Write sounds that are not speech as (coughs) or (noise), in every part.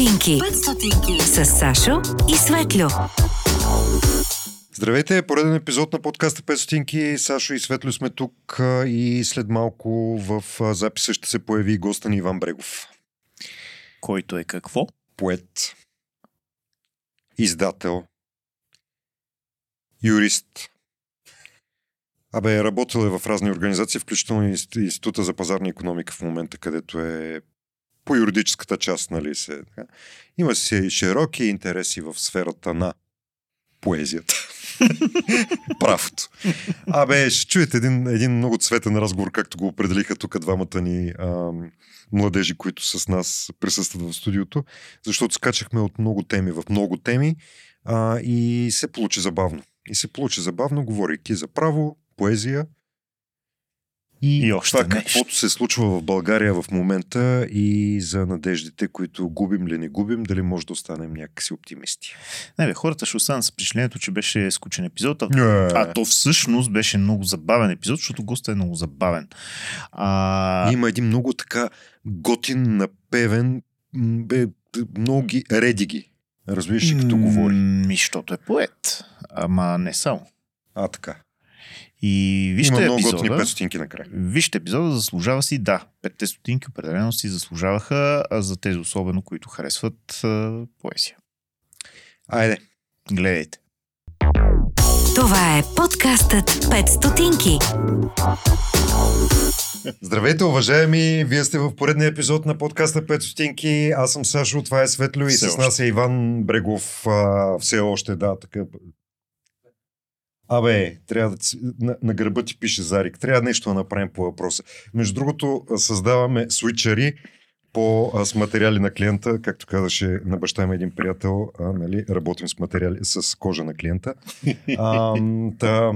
стотинки. 5 стотинки. С Сашо и Светлю. Здравейте, пореден епизод на подкаста 5 стотинки. Сашо и Светлю сме тук и след малко в записа ще се появи госта ни Иван Брегов. Който е какво? Поет, издател, юрист. Абе, работил е в разни организации, включително и Института за пазарна економика в момента, където е по юридическата част, нали се. Така. Има си широки интереси в сферата на поезията. (laughs) Правото. Абе, ще чуете един, един много цветен разговор, както го определиха тук двамата ни а, младежи, които с нас присъстват в студиото, защото скачахме от много теми в много теми а, и се получи забавно. И се получи забавно, говорейки за право, поезия, и, и още това нещо. каквото се случва в България в момента и за надеждите, които губим ли не губим, дали може да останем някакси оптимисти. Не, бе, хората ще останат с впечатлението, че беше скучен епизод, а, yeah. а то всъщност беше много забавен епизод, защото гостът е много забавен. А... Има един много така готин, напевен, бе, много ги, реди ги. Разбираш ли, като говори? Ми, защото е поет. Ама не само. А, така. И вижте Има много епизода. 5 стотинки накрая. Вижте епизода, заслужава си, да. 5 стотинки определено си заслужаваха а за тези особено, които харесват а, поезия. Айде. Гледайте. Това е подкастът 5 стотинки. Здравейте, уважаеми! Вие сте в поредния епизод на подкаста 5 стотинки. Аз съм Сашо, това е Светло и все с нас е Иван Брегов. А, все още, да, така Абе, трябва да на, на гърба ти пише Зарик. Трябва нещо да направим по въпроса. Между другото, създаваме свичари по, а, с материали на клиента, както казаше на баща ми един приятел, а, нали, работим с материали с кожа на клиента. (laughs) А, та,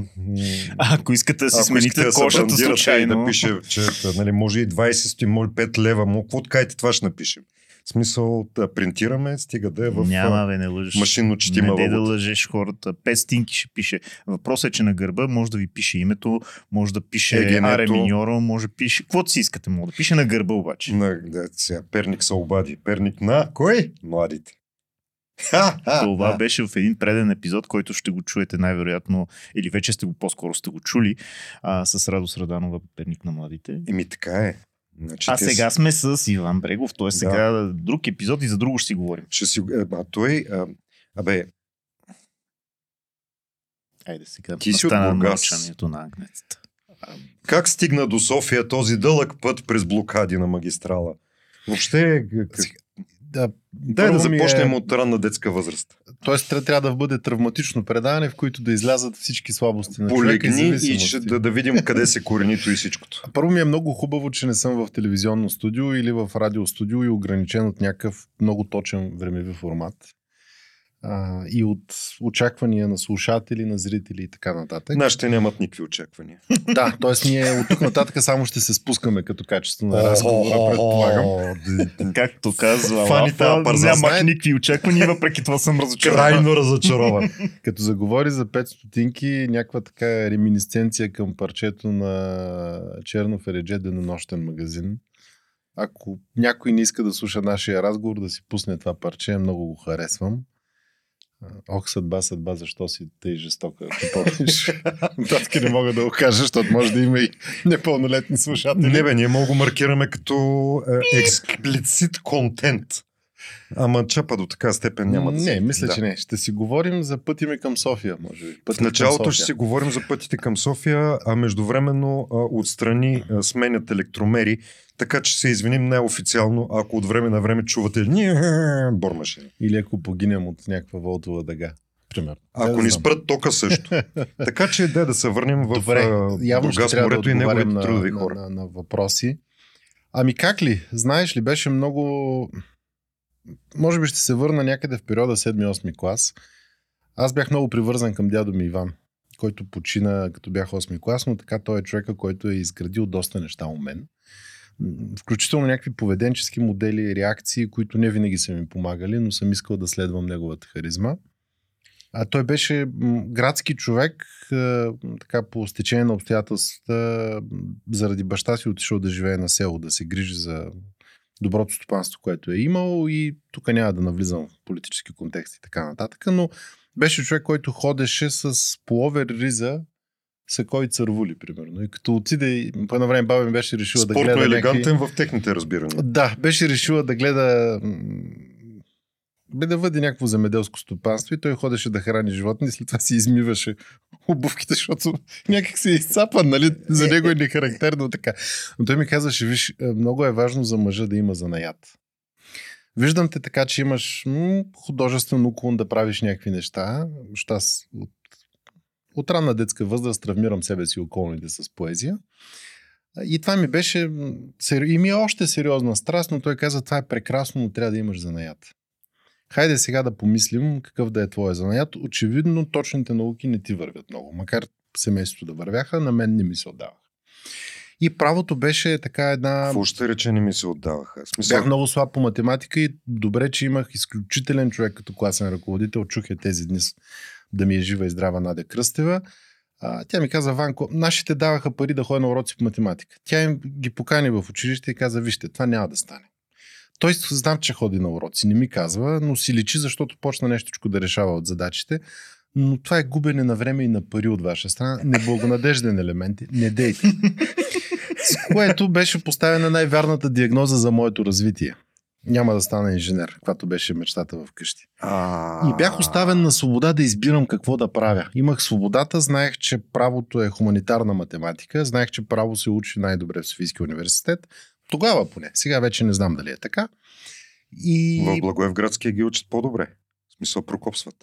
а, ако искате да си смените кожата случайно. Да пише, че нали, може и 20 стои, може 5 лева, му, какво ткайте, това ще напишем. В смисъл да принтираме, стига да е в Няма, бе, не лъжеш. машинно четима Не да лъжеш хората. Пет стинки ще пише. Въпросът е, че на гърба може да ви пише името, може да пише Егенето. аре миньоро, може да пише... Каквото си искате, може да пише на гърба обаче. На, да, сега, перник са обади. Перник на кой? Младите. Това беше в един преден епизод, който ще го чуете най-вероятно, или вече сте го по-скоро сте го чули, а, с Радо Раданова, перник на младите. Еми така е. Значи, а сега сме с Иван Брегов, т.е. сега да. друг епизод и за друго ще си говорим. Ще си... А той... А, абе... Айде сега Ти си от мълчанието на агнецата. Как стигна до София този дълъг път през блокади на магистрала? Въобще... Да, Дай да започнем е... от ранна детска възраст. Тоест трябва да бъде травматично предаване, в което да излязат всички слабости на Полегни човека и, и ще, да, да видим къде се коренито и всичкото. (laughs) Първо ми е много хубаво, че не съм в телевизионно студио или в радиостудио и ограничен от някакъв много точен времеви формат а, и от очаквания на слушатели, на зрители и така нататък. Нашите нямат никакви очаквания. (laughs) да, т.е. ние от тук нататък само ще се спускаме като качество на разговора, предполагам. Както казва Фаните нямах никакви очаквания, въпреки това съм разочарован. Крайно разочарован. (laughs) като заговори за 5 стотинки, някаква така реминисценция към парчето на Черно Фередже денонощен магазин. Ако някой не иска да слуша нашия разговор, да си пусне това парче, много го харесвам. Ох, съдба, съдба, защо си тъй жестока? Татки (laughs) не мога да го кажа, защото може да има и непълнолетни слушатели. Не бе, ние мога го маркираме като е, експлицит контент. Ама чапа до така степен няма да Не, мисля, да. че не. Ще си говорим за пъти ми към София, може би. Пъти в началото ще си говорим за пътите към София, а междувременно а, отстрани а, сменят електромери, така че се извиним неофициално, ако от време на време чувате бормашина. Или ако погинем от някаква волтова дъга. Примерно. Ако ни спрат тока също. (laughs) така че да, да се върнем в Добре, явно Бургас, морето да и неговите трудови хора. На, на, на въпроси. Ами как ли? Знаеш ли, беше много може би ще се върна някъде в периода 7-8 клас. Аз бях много привързан към дядо ми Иван, който почина като бях 8 клас, но така той е човека, който е изградил доста неща у мен. Включително някакви поведенчески модели, реакции, които не винаги са ми помагали, но съм искал да следвам неговата харизма. А той беше градски човек, така по стечение на обстоятелствата, заради баща си отишъл да живее на село, да се грижи за доброто стопанство, което е имал и тук няма да навлизам в политически контекст и така нататък, но беше човек, който ходеше с половер риза са кой цървули, примерно. И като отиде, по едно време баба ми беше решила Спортно да гледа. елегантен някакви... в техните разбирания. Да, беше решила да гледа бе да въди някакво земеделско стопанство и той ходеше да храни животни и след това си измиваше обувките, защото някак се изцапан, нали? За него е нехарактерно така. Но той ми казваше, виж, е, много е важно за мъжа да има занаят. Виждам те така, че имаш м- художествен уклон да правиш някакви неща. Що аз от, от ранна детска възраст травмирам себе си околните с поезия. И това ми беше, и ми е още сериозна страст, но той каза, това е прекрасно, но трябва да имаш занаят. Хайде сега да помислим какъв да е твоя занаят. Очевидно точните науки не ти вървят много. Макар семейството да вървяха, на мен не ми се отдаваха. И правото беше така една... Какво ще рече не ми се отдаваха? Смисъл... Бях много слаб по математика и добре, че имах изключителен човек като класен ръководител. Чух я тези дни да ми е жива и здрава Надя Кръстева. А, тя ми каза, Ванко, нашите даваха пари да ходя на уроци по математика. Тя им ги покани в училище и каза, вижте, това няма да стане. Той знам, че ходи на уроци, не ми казва, но си личи, защото почна нещо да решава от задачите. Но това е губене на време и на пари от ваша страна. Неблагонадежден елемент. Не дейте. (laughs) С което беше поставена най-вярната диагноза за моето развитие. Няма да стана инженер, каквато беше мечтата в къщи. А... И бях оставен на свобода да избирам какво да правя. Имах свободата, знаех, че правото е хуманитарна математика, знаех, че право се учи най-добре в Софийския университет, тогава поне. Сега вече не знам дали е така. И... В Благоевградския ги учат по-добре. В смисъл прокопсват.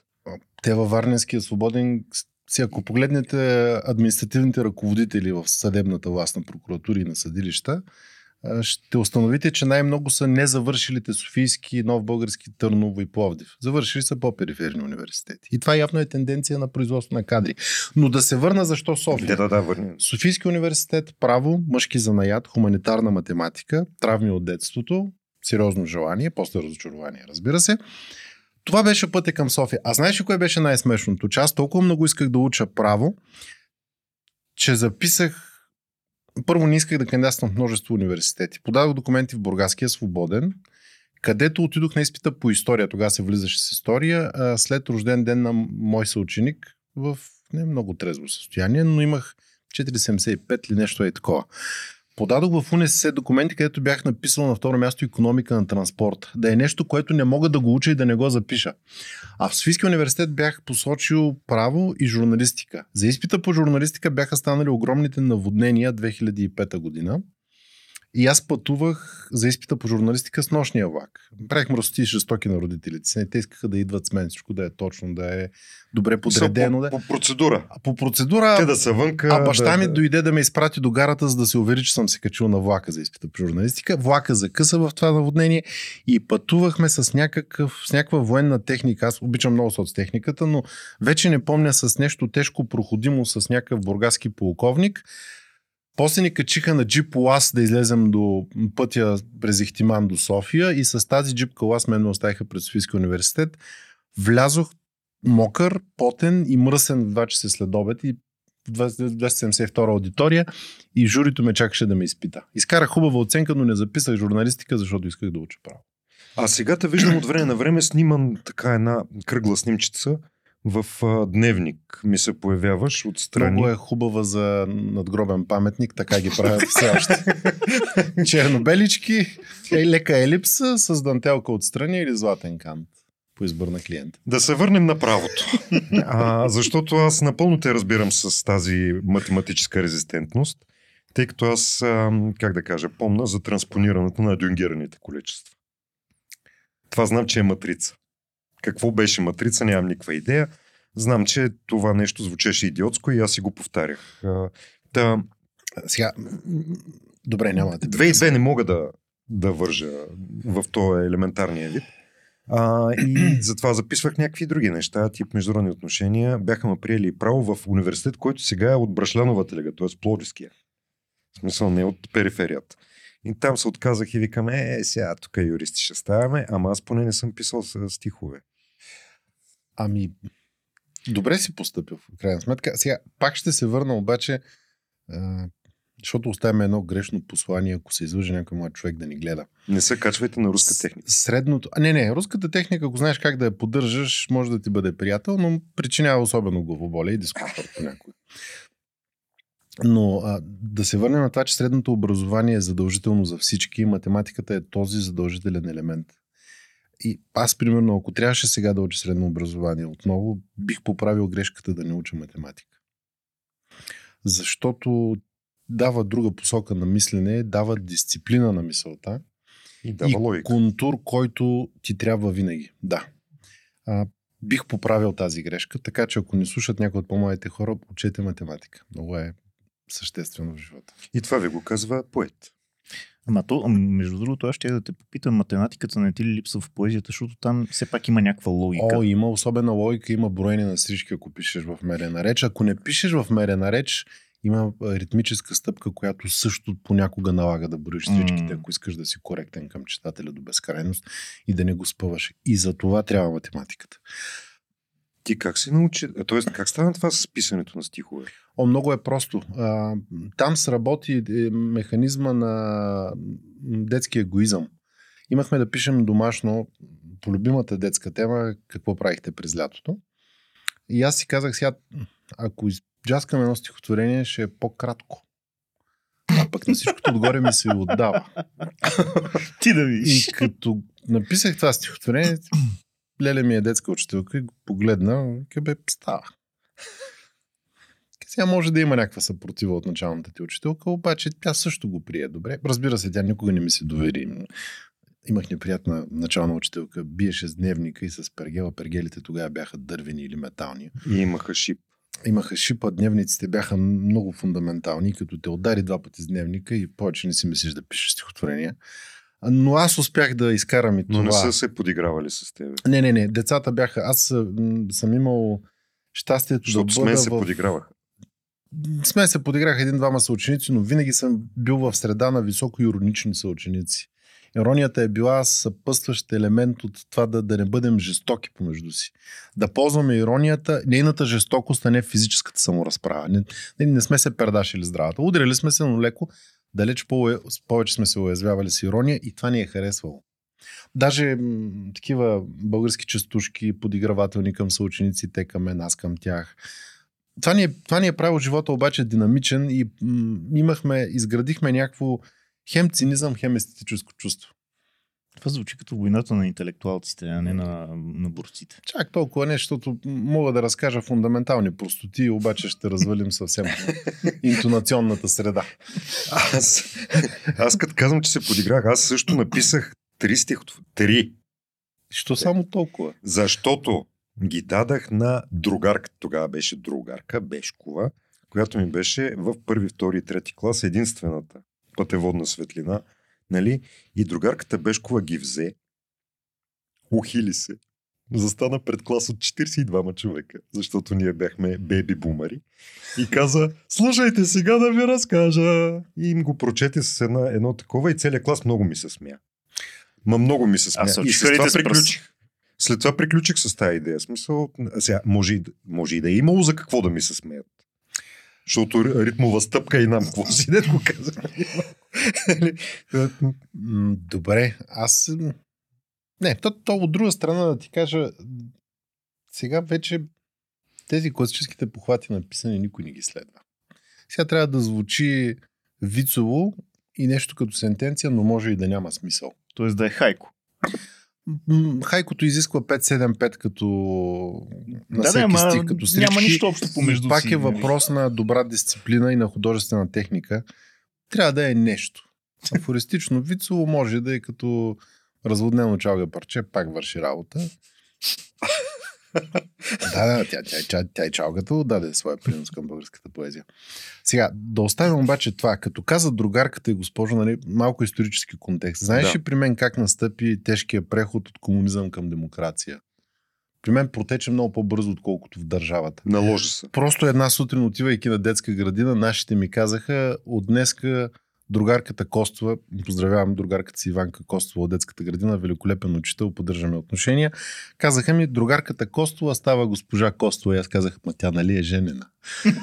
Те във Варненския свободен си, ако погледнете административните ръководители в съдебната власт на прокуратури и на съдилища, ще установите, че най-много са незавършилите Софийски, Нов Български, Търново и Пловдив. Завършили са по-периферни университети. И това явно е тенденция на производство на кадри. Но да се върна защо София. Да, да, да, върнем. Софийски университет, право, мъжки занаят, хуманитарна математика, травми от детството, сериозно желание, после разочарование, разбира се. Това беше пътя към София. А знаеш ли кое беше най-смешното? Че аз толкова много исках да уча право, че записах първо не исках да кандидатствам в множество университети. Подадох документи в Бургаския свободен, където отидох на изпита по история. Тогава се влизаше с история. След рожден ден на мой съученик в не много трезво състояние, но имах 4,75 или нещо е такова. Подадох в УНСС документи, където бях написал на второ място економика на транспорт. Да е нещо, което не мога да го уча и да не го запиша. А в Софийския университет бях посочил право и журналистика. За изпита по журналистика бяха станали огромните наводнения 2005 година. И аз пътувах за изпита по журналистика с нощния влак. Правих мръсоти и жестоки на родителите си. Те искаха да идват с мен, всичко да е точно, да е добре подредено. По, да... по процедура. А по процедура. Те да са вънка. А баща да, ми да... дойде да ме изпрати до гарата, за да се увери, че съм се качил на влака за изпита по журналистика. Влака закъса в това наводнение и пътувахме с, някакъв, с някаква военна техника. Аз обичам много соцтехниката, но вече не помня с нещо тежко проходимо с някакъв бургаски полковник после ни качиха на джип лас да излезем до пътя през Ихтиман до София и с тази джип колас мен ме оставиха пред Софийския университет. Влязох мокър, потен и мръсен в 2 часа след обед и в 272 аудитория и журито ме чакаше да ме изпита. Изкарах хубава оценка, но не записах журналистика, защото исках да уча право. А сега те виждам от време на време, снимам така една кръгла снимчица в дневник ми се появяваш отстрани. Много е хубава за надгробен паметник, така ги правят все още. (laughs) Чернобелички, е, лека елипса с дантелка отстрани или златен кант по избор на клиента. Да се върнем на правото. а, защото аз напълно те разбирам с тази математическа резистентност, тъй като аз, а, как да кажа, помна за транспонирането на адюнгираните количества. Това знам, че е матрица. Какво беше матрица, нямам никаква идея. Знам, че това нещо звучеше идиотско и аз си го повтарях. Да. Сега, добре, няма да Две и две не мога да, да вържа в този елементарния вид. А, и (clears throat) затова записвах някакви други неща, тип международни отношения. Бяха ме приели и право в университет, който сега е от Брашлановата лига, т.е. Плодиския. В смисъл не от периферията. И там се отказах и викам, е, сега тук юристи ще ставаме, ама аз поне не съм писал стихове. Ами, добре си поступил, в крайна сметка. Сега, пак ще се върна обаче. А, Защото оставяме едно грешно послание, ако се излъжи някой млад човек да ни гледа. Не се качвайте на руска техника. Средното... А, не, не, руската техника, ако знаеш как да я поддържаш, може да ти бъде приятел, но причинява особено главоболие и дискомфорт понякога. Но а, да се върнем на това, че средното образование е задължително за всички. Математиката е този задължителен елемент. И аз, примерно, ако трябваше сега да уча средно образование отново, бих поправил грешката да не уча математика. Защото дава друга посока на мислене, дава дисциплина на мисълта и, дава и логика. контур, който ти трябва винаги. Да. А, бих поправил тази грешка, така че ако не слушат някои от по-младите хора, учете математика. Много е съществено в живота. И това ви го казва поет. Ама то, между другото, аз ще да те попитам, математиката не ти ли липсва в поезията, защото там все пак има някаква логика. О, има особена логика, има броене на стрички, ако пишеш в мерена реч. Ако не пишеш в мерена реч, има ритмическа стъпка, която също понякога налага да броиш стричките, mm. ако искаш да си коректен към читателя до безкрайност и да не го спъваш. И за това трябва математиката. Ти как се научи? Тоест, как стана това с писането на стихове? О, много е просто. А, там сработи е, механизма на детски егоизъм. Имахме да пишем домашно по любимата детска тема какво правихте през лятото. И аз си казах сега, ако джаскам едно стихотворение, ще е по-кратко. А пък на всичкото отгоре ми се отдава. Ти да видиш. И като написах това стихотворение, Леле ми е детска учителка и го погледна, бе, става. Сега може да има някаква съпротива от началната ти учителка, обаче тя също го прие добре. Разбира се, тя никога не ми се довери. Имах неприятна начална учителка, биеше с дневника и с пергела. Пергелите тогава бяха дървени или метални. И имаха шип. Имаха шип, а дневниците бяха много фундаментални, като те удари два пъти с дневника и повече не си мислиш да пишеш стихотворения. Но аз успях да изкарам и Но това. не са се подигравали с теб. Не, не, не. Децата бяха... Аз съм имал щастието Защото да бъда бъда с мен се в... подиграваха. С мен се подиграха един-двама съученици, но винаги съм бил в среда на високо иронични съученици. Иронията е била съпъстващ елемент от това да, да не бъдем жестоки помежду си. Да ползваме иронията, нейната жестокост, а не физическата саморазправа. Не, не, не сме се пердашили здравата. Удрили сме се, но леко далеч по- повече сме се уязвявали с ирония и това ни е харесвало. Даже такива български частушки, подигравателни към съученици, те към мен, аз към тях. Това ни, е, това ни е правило живота обаче динамичен и м- имахме, изградихме някакво хем цинизъм, хем естетическо чувство. Това звучи като войната на интелектуалците, а не на, на борците. Чак толкова не, защото мога да разкажа фундаментални простоти, обаче ще развалим съвсем (laughs) интонационната среда. Аз, аз като казвам, че се подиграх, аз също написах три стихотворения. Три. Що само толкова? Защото ги дадах на другарка, тогава беше другарка, Бешкова, която ми беше в първи, втори и трети клас единствената пътеводна светлина. Нали? И другарката Бешкова ги взе, ухили се, застана пред клас от 42 човека, защото ние бяхме беби бумари и каза, слушайте сега да ви разкажа. И им го прочете с една, едно такова и целият клас много ми се смя. Ма много ми се смя. Аз и след това приключих. След това приключих с тази идея. Смисъл, сега, може, и, може и да е имало за какво да ми се смеят. Защото ритмова стъпка и нам, какво си дед го казах. Добре, аз... Не, то, то от друга страна да ти кажа, сега вече тези класическите похвати на писане никой не ги следва. Сега трябва да звучи вицово и нещо като сентенция, но може и да няма смисъл. Тоест да е хайко. Хайкото изисква 5-7-5 като на да, всеки да, стих, като стрички. Няма нищо общо помежду Пак си. е въпрос на добра дисциплина и на художествена техника. Трябва да е нещо. Афористично вицово може да е като разводнено чалга парче, пак върши работа. (laughs) да, да, тя, тя, тя, тя и чалгата отдаде своя принос към българската поезия. Сега, да оставим обаче това. Като каза другарката и госпожо, нали, малко исторически контекст. Знаеш Да. ли при мен как настъпи тежкия преход от комунизъм към демокрация? При мен протече много по-бързо, отколкото в държавата. Наложи се. Просто една сутрин, отивайки на детска градина, нашите ми казаха, от днеска другарката Костова, поздравявам другарката си Иванка Костова от детската градина, великолепен учител, поддържаме отношения. Казаха ми, другарката Костова става госпожа Костова. И аз казах, ма тя нали е женена? (laughs)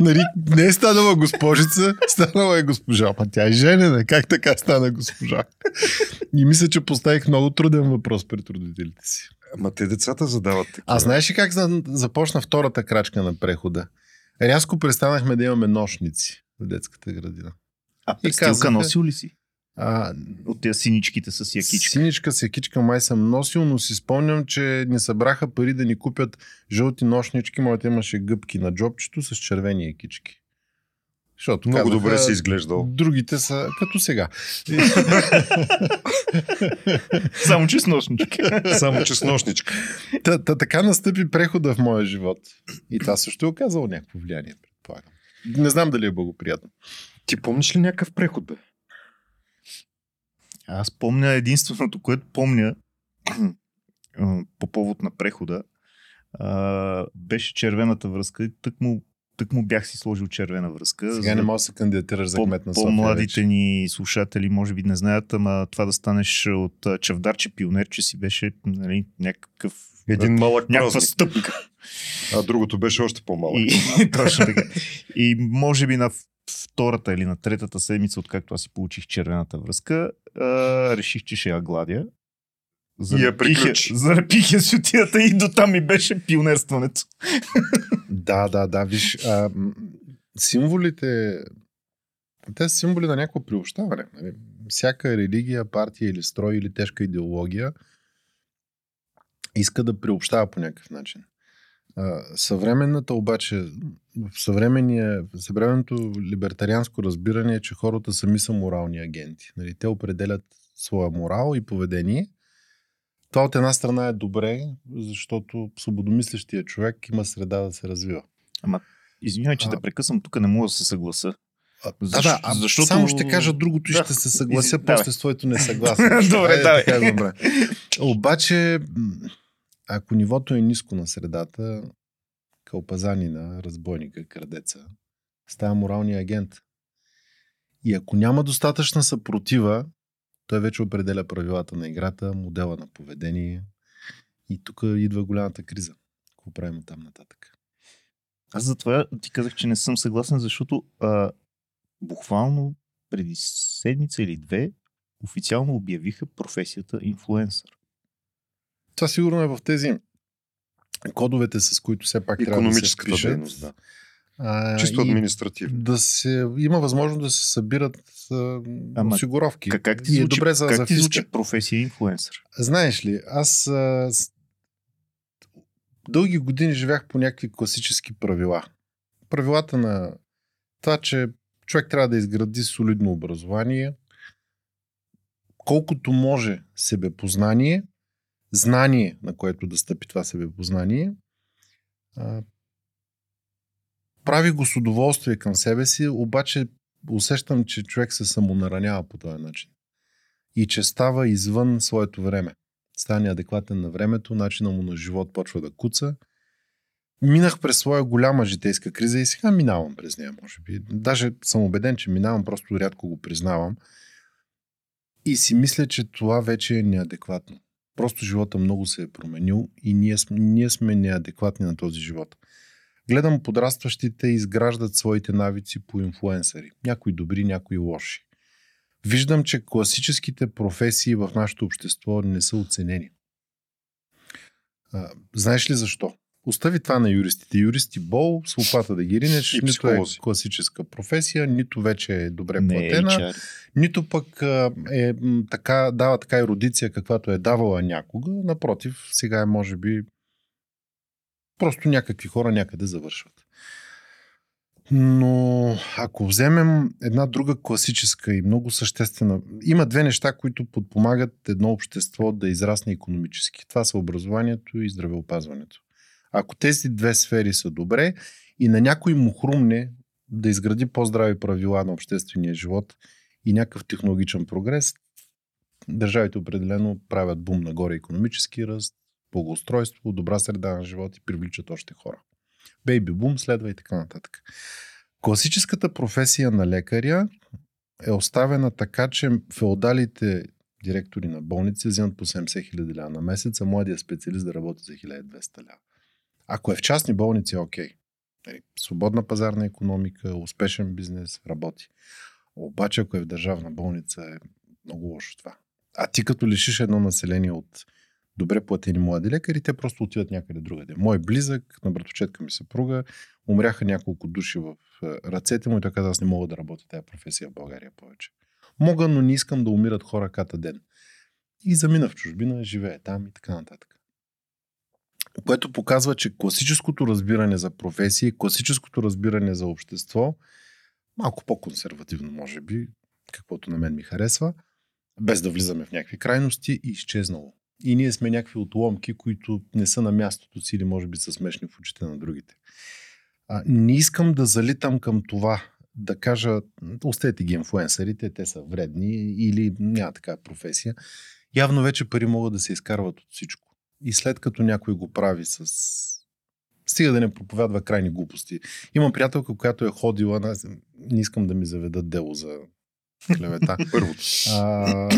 нали, не е станала госпожица, станала е госпожа. Ма тя е женена. Как така стана госпожа? И мисля, че поставих много труден въпрос пред родителите си. Ама те децата задават такива. А знаеш ли как започна втората крачка на прехода? Рязко престанахме да имаме нощници в детската градина. А престилка носил ли си? А, От тези синичките с якичка. Синичка с якичка май съм носил, но си спомням, че ни събраха пари да ни купят жълти нощнички. Моята имаше гъбки на джобчето с червени якички. Защото Много казаха, добре си изглеждал. Другите са като сега. (laughs) Само че с нощничка. (laughs) Само че с нощничка. Та, та, така настъпи прехода в моя живот. И това също е оказало някакво влияние, предполагам. Не знам дали е благоприятно. Ти помниш ли някакъв преход, бе? Аз помня единственото, което помня (clears throat) по повод на прехода, беше червената връзка. Тък му, тък му бях си сложил червена връзка. Сега за... не мога да се кандидатираш за кмет на София. По-младите вече. ни слушатели може би не знаят, ама това да станеш от чавдарче пионер, че си беше нали, някакъв един малък някаква празник. стъпка. А другото беше още по-малък. И, (laughs) точно така. И може би на втората или на третата седмица, откакто аз си получих червената връзка, а, реших, че ще я гладя. Зарепих я с ютията и до там ми беше пионерстването. да, да, да. Виж, а, символите, те са символи на някакво приобщаване. Нали? Всяка религия, партия или строй или тежка идеология иска да приобщава по някакъв начин. Съвременната обаче, в съвременното либертарианско разбиране е, че хората сами са морални агенти. Нали, те определят своя морал и поведение. Това от една страна е добре, защото свободомислещия човек има среда да се развива. Ама, извинявай, че а... да прекъсвам, тук не мога да се съгласа. Защо, да, да, защото... само ще кажа другото и да, ще се съглася из... после с твоето несъгласие. (laughs) добре, давай. Така, добре. (laughs) Обаче, ако нивото е ниско на средата, кълпазанина, разбойника, крадеца, става моралния агент. И ако няма достатъчна съпротива, той вече определя правилата на играта, модела на поведение. И тук идва голямата криза. Какво правим там нататък? Аз затова ти казах, че не съм съгласен, защото а, буквално преди седмица или две официално обявиха професията инфлуенсър. Това сигурно е в тези кодовете, с които все пак трябва да се впишат. дейност, да. А, Чисто административно. Да се, има възможност да се събират а, Ама, осигуровки. Как, как ти е звучи, добре за, как за ти звучи професия инфлуенсър? Знаеш ли, аз а, дълги години живях по някакви класически правила. Правилата на това, че човек трябва да изгради солидно образование, колкото може себепознание – знание, на което да стъпи това себепознание, прави го с удоволствие към себе си, обаче усещам, че човек се самонаранява по този начин. И че става извън своето време. Стане адекватен на времето, начина му на живот почва да куца. Минах през своя голяма житейска криза и сега минавам през нея, може би. Даже съм убеден, че минавам, просто рядко го признавам. И си мисля, че това вече е неадекватно. Просто живота много се е променил и ние, ние сме неадекватни на този живот. Гледам подрастващите изграждат своите навици по инфлуенсъри. Някои добри, някои лоши. Виждам, че класическите професии в нашето общество не са оценени. А, знаеш ли защо? Остави това на юристите. Юристи бол, с лопата да ги ринеш, нито е класическа професия, нито вече е добре Не платена, е нито пък е така, дава така еродиция, каквато е давала някога. Напротив, сега е може би просто някакви хора някъде завършват. Но ако вземем една друга класическа и много съществена, има две неща, които подпомагат едно общество да израсне економически. Това са образованието и здравеопазването. Ако тези две сфери са добре и на някой му хрумне да изгради по-здрави правила на обществения живот и някакъв технологичен прогрес, държавите определено правят бум нагоре економически ръст, благоустройство, добра среда на живот и привличат още хора. Бейби бум следва и така нататък. Класическата професия на лекаря е оставена така, че феодалите директори на болници вземат по 70 хиляди ля на месец, а младия специалист да работи за 1200 ля. Ако е в частни болници, окей. Нали, свободна пазарна економика, успешен бизнес, работи. Обаче, ако е в държавна болница, е много лошо това. А ти като лишиш едно население от добре платени млади лекари, те просто отиват някъде другаде. Мой близък, на братовчетка ми съпруга, умряха няколко души в е, ръцете му и той каза, аз не мога да работя тази професия в България повече. Мога, но не искам да умират хора ката ден. И замина в чужбина, живее там и така нататък. Което показва, че класическото разбиране за професии, класическото разбиране за общество, малко по-консервативно, може би, каквото на мен ми харесва, без да влизаме в някакви крайности, изчезнало. И ние сме някакви отломки, които не са на мястото си или може би са смешни в очите на другите. А, не искам да залитам към това, да кажа, оставете ги инфуенсърите, те са вредни или няма такава професия. Явно вече пари могат да се изкарват от всичко. И след като някой го прави с... Стига да не проповядва крайни глупости. Имам приятелка, която е ходила, не искам да ми заведат дело за клевета. Първото. А,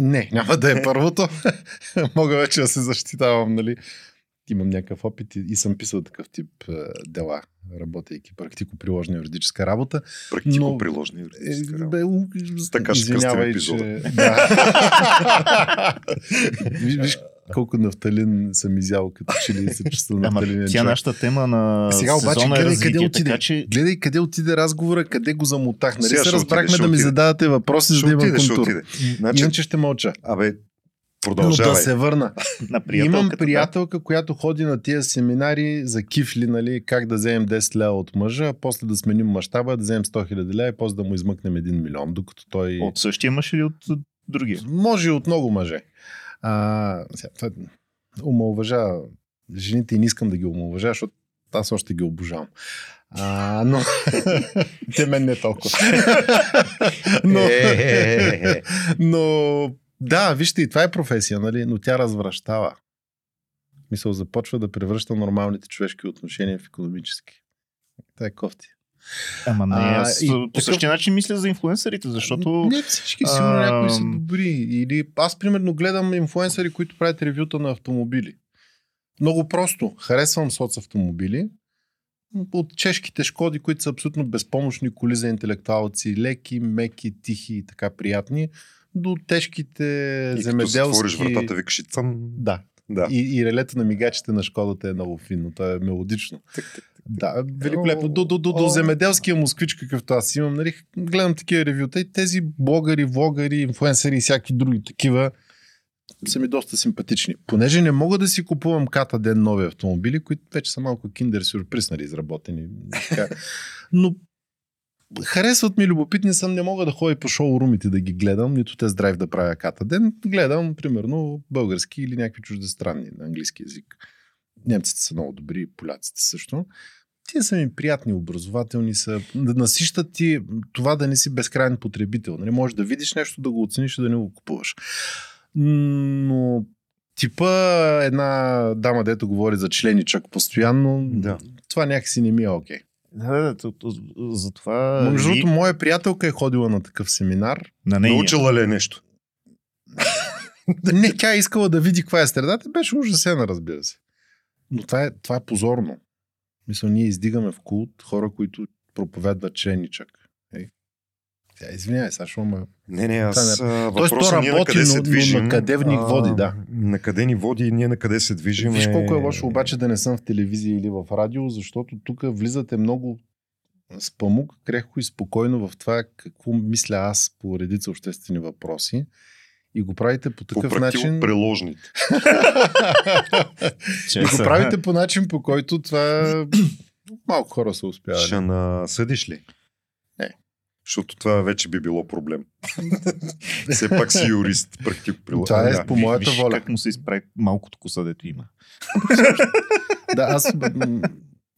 не, няма да е първото. (laughs) Мога вече да се защитавам, нали? Имам някакъв опит и, и съм писал такъв тип а, дела, работейки практико-приложна юридическа работа. Практико-приложна юридическа работа. Бе, така ще епизода. Че, (laughs) да. (laughs) виж (laughs) колко нафталин съм изял, като че ли се чувствам нафталин. Тя нашата тема на Сега обаче гледай развитие, къде отиде. Така, че... Гледай къде отиде разговора, къде го замотах. Нали се разбрахме да ми задавате въпроси, за да имам контур. Значи... Иначе ще мълча. Абе, Продължавай. Но да се върна. (laughs) на Имам приятелка, да. която ходи на тия семинари за кифли, нали, как да вземем 10 лева от мъжа, после да сменим мащаба, да вземем 100 хиляди лева и после да му измъкнем 1 милион, докато той... От същия мъж или от другия? Може и от много мъже. А, сега, това омалважа жените и не искам да ги омалважа, защото аз още ги обожавам. А, но (laughs) те мен не толкова. (laughs) но, но да, вижте, и това е професия, нали? но тя развръщава. Мисъл, започва да превръща нормалните човешки отношения в економически. Това е кофти. Ама не, аз а, и, по такъв... същия начин мисля за инфлуенсърите, защото... Не всички, сигурно а... някои са добри. Или аз, примерно, гледам инфлуенсъри, които правят ревюта на автомобили. Много просто. Харесвам соц автомобили. От чешките шкоди, които са абсолютно безпомощни коли за интелектуалци, леки, меки, тихи и така приятни, до тежките и земеделски... И като вратата, викаш и цъм. Да. Да. И, и релето на мигачите на Шкодата е много финно. То е мелодично. Так, так, так. Да, великолепно. До, до, до, до земеделския москвич, какъвто аз имам, нали, гледам такива ревюта и тези блогъри, влогъри, инфлуенсъри и всяки други такива са ми доста симпатични. Понеже не мога да си купувам ката ден нови автомобили, които вече са малко киндер сюрприз, нали, изработени. (laughs) Но харесват ми, любопитни съм, не мога да ходя по шоурумите да ги гледам, нито те драйв да правя ката ден. Гледам, примерно, български или някакви чуждестранни на английски язик. Немците са много добри, поляците също. Тия са ми приятни, образователни са. Да насищат ти това да не си безкрайен потребител. Нали? Можеш да видиш нещо, да го оцениш и да не го купуваш. Но типа една дама, дето говори за членичък постоянно, да. това някакси не ми е окей. Okay. Да, да, за това... Между другото, моя приятелка е ходила на такъв семинар. На нея. Научила ли е нещо? (laughs) не, тя е искала да види каква е средата. Беше ужасена, разбира се. Но това е, това е позорно. Мисля, ние издигаме в култ хора, които проповядват членичък. Тя, извинявай, Сашо, ама... Не, не, аз... Не... Тоест, то работи, на къде се движим, но на къде ни води, да. На къде ни води и ние на къде се движим. Виж колко е лошо обаче да не съм в телевизия или в радио, защото тук влизате много с памук, крехко и спокойно в това какво мисля аз по редица обществени въпроси и го правите по такъв по начин. Преложните. (laughs) и го правите по начин, по който това (clears throat) малко хора са успявали. Ще насъдиш ли? Не. Защото това вече би било проблем. (laughs) Все пак си юрист, практик приложен. Това е да. по моята Виж, воля. Как му се изправи малкото коса, дето има. (laughs) да, аз...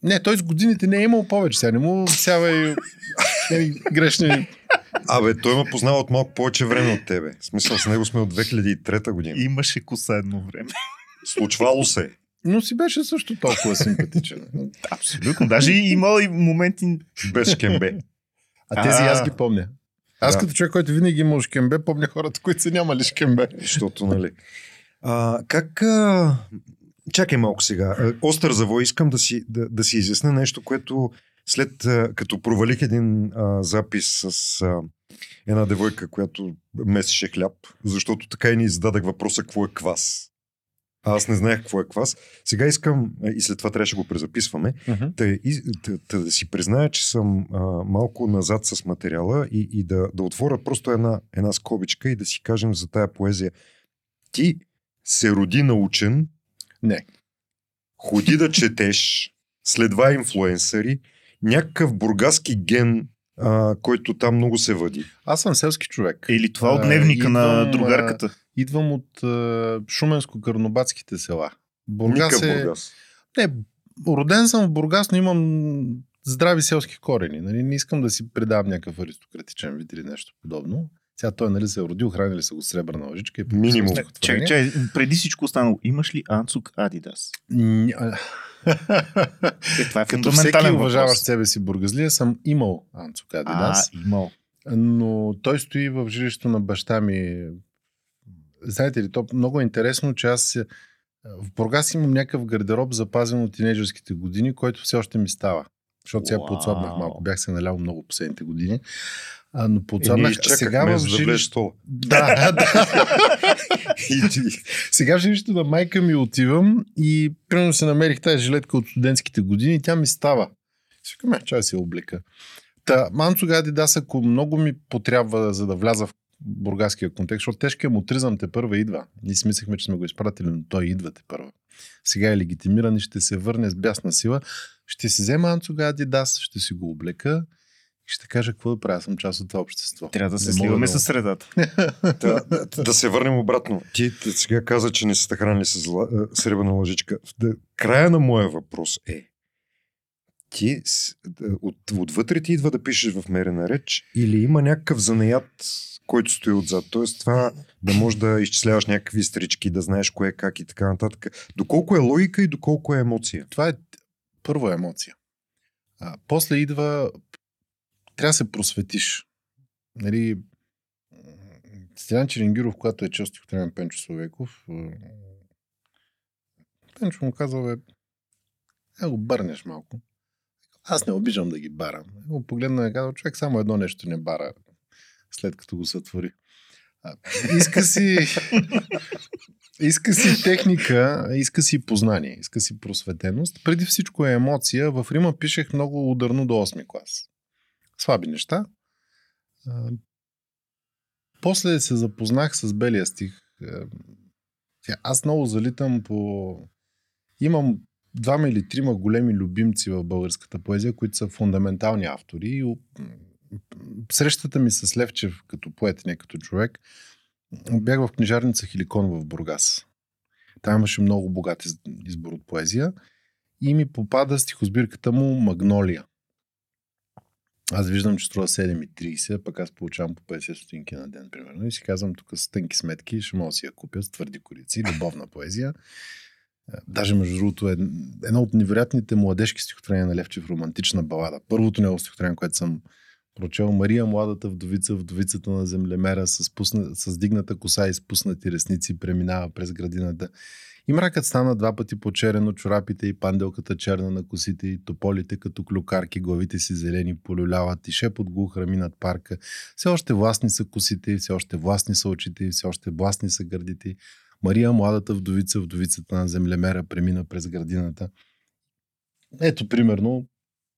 Не, той с годините не е имал повече. Сега не му сява и грешни Абе, той ме познава от малко повече време от тебе. В смисъл, с него сме от 2003 година. Имаше коса едно време. (laughs) Случвало се. Но си беше също толкова симпатичен. Абсолютно. Даже и имал и моменти... Без шкембе. А тези аз ги помня. Аз да. като човек, който винаги имал шкембе, помня хората, които са нямали шкембе. Защото, нали. А, как а, чакай малко сега. Остър завой искам да си, да, да си изясня нещо, което след като провалих един а, запис с а, една девойка, която месеше хляб, защото така и ни зададах въпроса какво е квас. Аз не знаех какво е квас. Сега искам, и след това трябваше да го презаписваме, uh-huh. да, да, да, да си призная, че съм а, малко назад с материала и, и да, да отворя просто една, една скобичка и да си кажем за тая поезия. Ти се роди научен. Не. Ходи да четеш, следва инфлуенсъри, някакъв бургаски ген а, който там много се въди. Аз съм селски човек. Или това от дневника а, на другарката. Идвам от а, Шуменско-Карнобатските села. Бургас е... Бургас. Не, роден съм в Бургас, но имам здрави селски корени. Нали? Не искам да си предавам някакъв аристократичен вид или нещо подобно. Сега той нали се е родил, хранили са го сребърна лъжичка. И Минимум. Чакай, чакай, преди всичко останало, имаш ли Анцук Адидас? (laughs) е, това е Като всеки уважаващ себе си бургазлия, съм имал Анцук Адидас. А, имал. Но той стои в жилището на баща ми. Знаете ли, то много е интересно, че аз в Бургас имам някакъв гардероб, запазен от тинейджърските години, който все още ми става. Защото сега подслабнах малко. Бях се налял много последните години. А, но подсаднах. Сега в жилището. Да, (laughs) да. сега в жилището на майка ми отивам и примерно се намерих тази жилетка от студентските години и тя ми става. Казвам, чай се облека. Та, Манцо Дас, ако много ми потрябва, за да вляза в бургаския контекст, защото тежкият мутризъм те първа идва. Ние си мислехме, че сме го изпратили, но той идва те първа. Сега е легитимиран и ще се върне с бясна сила. Ще си взема Анцо Дас, ще си го облека и ще кажа какво да правя. Съм част от това общество. Трябва да се сливаме да... със средата. да, (laughs) да, да се върнем обратно. Ти сега каза, че не сте хранили с зла, сребърна лъжичка. Да, края на моя въпрос е ти от, отвътре ти идва да пишеш в мерена реч или има някакъв занаят, който стои отзад. Тоест това да можеш да изчисляваш някакви стрички, да знаеш кое как и така нататък. Доколко е логика и доколко е емоция? Това е първо емоция. А, после идва трябва да се просветиш. Нали, Стилян Черенгиров, когато е чел стихотворение Пенчо Словеков, Пенчо му казва, бе, я го бърнеш малко. Аз не обижам да ги барам. Го погледна и казва, човек само едно нещо не бара, след като го сътвори. Иска си, (laughs) иска си техника, иска си познание, иска си просветеност. Преди всичко е емоция. В Рима пишех много ударно до 8 клас слаби неща. А, после се запознах с белия стих. Аз много залитам по... Имам двама или трима големи любимци в българската поезия, които са фундаментални автори. И срещата ми с Левчев като поет, не като човек, бях в книжарница Хиликон в Бургас. Там имаше много богат избор от поезия и ми попада стихосбирката му Магнолия. Аз виждам, че струва 7,30, пък аз получавам по 50 стотинки на ден, примерно. И си казвам, тук с тънки сметки ще мога да си я купя с твърди корици, любовна поезия. Е, даже, между другото, е едно от невероятните младежки стихотворения на Левчев, романтична балада. Първото негово стихотворение, което съм прочел. Мария, младата вдовица, вдовицата на землемера, с, пусна, с дигната коса и спуснати ресници, преминава през градината. И мракът стана два пъти почерено, чорапите и панделката черна на косите и тополите като клюкарки, главите си зелени полюляват и шепот глух рами над парка. Все още властни са косите, все още властни са очите, все още властни са гърдите. Мария, младата вдовица, вдовицата на землемера, премина през градината. Ето, примерно,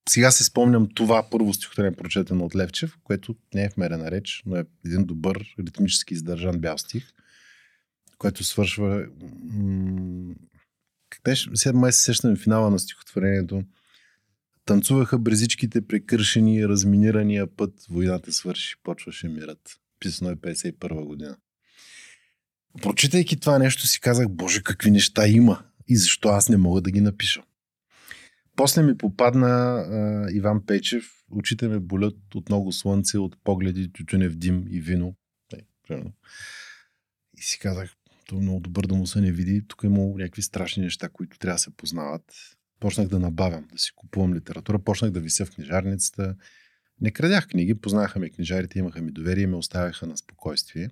сега се спомням това първо стихотворение, прочетено от Левчев, което не е в мерена реч, но е един добър, ритмически издържан бял стих – което свършва... Как беше? Сега май се сещам финала на стихотворението. Танцуваха брезичките прекършени, разминирания път, войната свърши, почваше мирът. Писано е 51 година. Прочитайки това нещо си казах, боже, какви неща има и защо аз не мога да ги напиша. После ми попадна а, Иван Печев. Очите ме болят от много слънце, от погледи, тютюнев дим и вино. Е, и си казах, то е много добър да му се не види. Тук има някакви страшни неща, които трябва да се познават. Почнах да набавям, да си купувам литература, почнах да вися в книжарницата. Не крадях книги, познаха ме книжарите, имаха ми доверие и ме оставяха на спокойствие.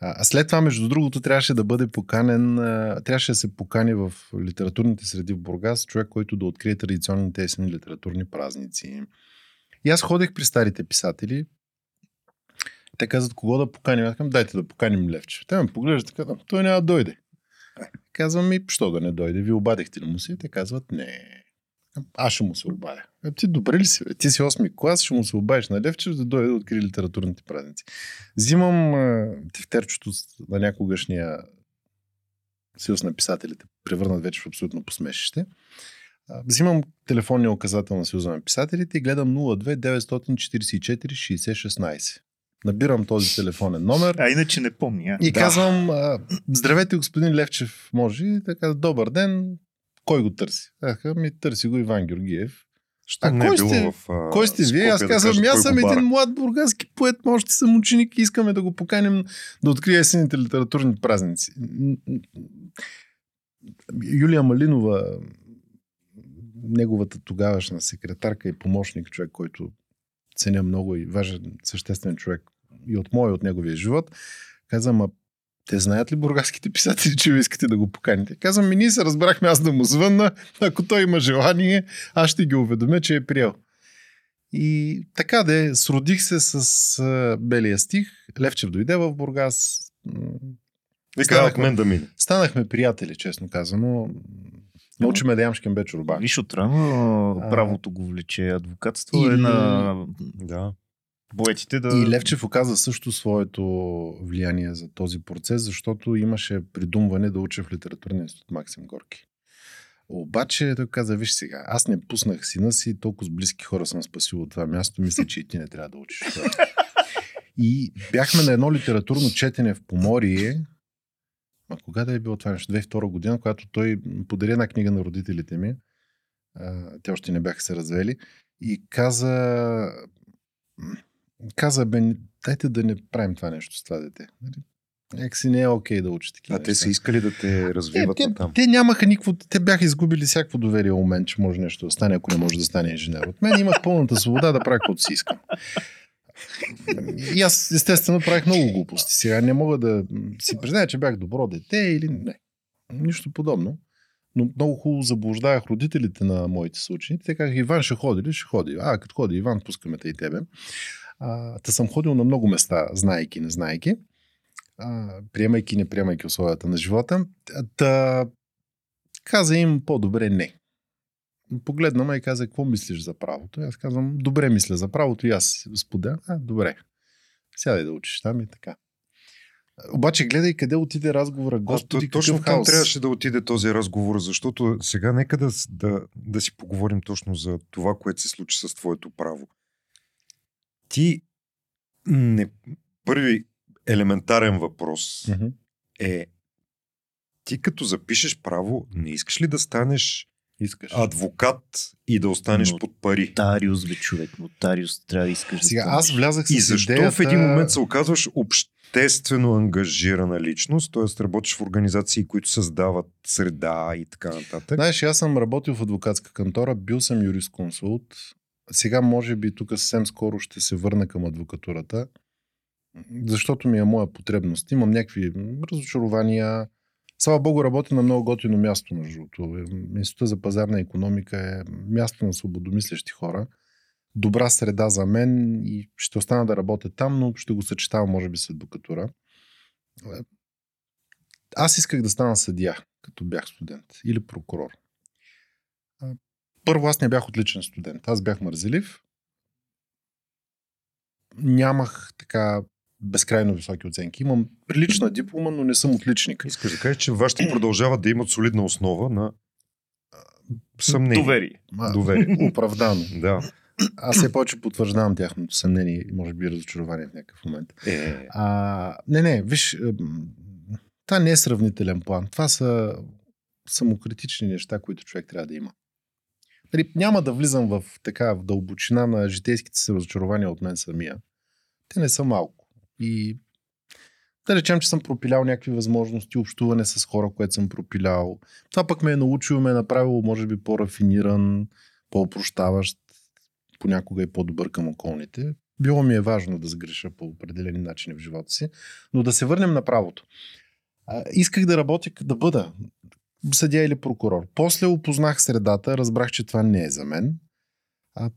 А след това, между другото, трябваше да бъде поканен, трябваше да се покани в литературните среди в Бургас човек, който да открие традиционните есени литературни празници. И аз ходех при старите писатели. Те казват кого да поканим. Аз казвам, дайте да поканим Левчев. Те ме поглеждат така, той няма да дойде. Казвам ми, що да не дойде? Ви обадихте ли му се? Те казват, не. Аз ще му се обадя. А ти добре ли си? Ти си 8 клас, ще му се обадиш на Левчев да дойде да открие литературните празници. Взимам тефтерчето на някогашния съюз на писателите, превърнат вече в абсолютно посмешище. Взимам телефонния указател на Съюза на писателите и гледам 02 944 6016. Набирам този телефонен номер. А иначе не помня. И да. казвам, здравейте господин Левчев, може? И така, добър ден, кой го търси? Аха, ми търси го Иван Георгиев. Що а не е кой, сте, в, а, кой сте вие? Аз казвам, да аз съм един млад бургаски поет, може да съм ученик и искаме да го поканим да открие есените литературни празници. Юлия Малинова, неговата тогавашна секретарка и помощник, човек, който ценя много и важен, съществен човек и от моя, и от неговия живот, каза, ма те знаят ли бургаските писатели, че ви искате да го поканите? Казвам ми, ние се разбрахме аз да му звънна. Ако той има желание, аз ще ги уведомя, че е приел. И така де, сродих се с uh, белия стих. Левчев дойде в Бургас. Станахме, мен да мине. Станахме приятели, честно казано. Научиме да ям шкембе чорба. Виж, отрано правото го влече. Адвокатство и... е на... Да поетите да... И Левчев оказа също своето влияние за този процес, защото имаше придумване да уча в литературния институт Максим Горки. Обаче той каза, виж сега, аз не пуснах сина си, толкова с близки хора съм спасил от това място, мисля, че и ти не трябва да учиш. (laughs) И бяхме на едно литературно четене в Поморие, а кога да е било това нещо? 2002 година, когато той подари една книга на родителите ми. те още не бяха се развели. И каза, каза, бе, дайте да не правим това нещо с това дете. Нали? Някакси не е окей okay да учи такива. А те са искали да те развиват те, там. Те, нямаха никакво. Те бяха изгубили всякакво доверие у мен, че може нещо да стане, ако не може да стане инженер. От мен имах пълната свобода да правя каквото си искам. И аз, естествено, правих много глупости. Сега не мога да си призная, че бях добро дете или не. Нищо подобно. Но много хубаво заблуждавах родителите на моите съученици. Те казаха, Иван ще ходи ли? Ще ходи. А, като ходи Иван, пускаме те и тебе. А, та съм ходил на много места, знаейки, не знаейки, а, приемайки, не приемайки условията на живота. Та каза им по-добре не. Погледна ме и каза, какво мислиш за правото? И аз казвам, добре мисля за правото и аз споделям. А, добре. Сядай да учиш там и така. Обаче гледай къде отиде разговора. Господи, а, точно там трябваше да отиде този разговор, защото сега нека да, да, да си поговорим точно за това, което се случи с твоето право ти не... Първи елементарен въпрос mm-hmm. е ти като запишеш право, не искаш ли да станеш Искаш. адвокат и да останеш Но, под пари? Нотариус, бе, човек. Нотариус трябва да искаш Сега, да аз влязах с И защо идеята... в един момент се оказваш обществено ангажирана личност, т.е. работиш в организации, които създават среда и така нататък? Знаеш, аз съм работил в адвокатска кантора, бил съм юрисконсулт, сега, може би, тук съвсем скоро ще се върна към адвокатурата, защото ми е моя потребност. Имам някакви разочарования. Слава Богу, работя на много готино място, между другото. Института за пазарна економика е място на свободомислещи хора. Добра среда за мен и ще остана да работя там, но ще го съчетавам, може би, с адвокатура. Аз исках да стана съдия, като бях студент или прокурор първо аз не бях отличен студент. Аз бях мързелив. Нямах така безкрайно високи оценки. Имам прилична диплома, но не съм отличник. Искаш да кажеш, че вашите продължават да имат солидна основа на съмнение. Доверие. Доверие. Оправдано. да. Аз все повече потвърждавам тяхното съмнение и може би разочарование в някакъв момент. Е. А, не, не, виж, това не е сравнителен план. Това са самокритични неща, които човек трябва да има. Нали, няма да влизам в така в дълбочина на житейските си разочарования от мен самия. Те не са малко. И да речем, че съм пропилял някакви възможности, общуване с хора, което съм пропилял. Това пък ме е научило, ме е направило, може би, по-рафиниран, по-опрощаващ, понякога и по-добър към околните. Било ми е важно да сгреша по определени начини в живота си. Но да се върнем на правото. Исках да работя, да бъда съдя или прокурор. После опознах средата, разбрах, че това не е за мен. А,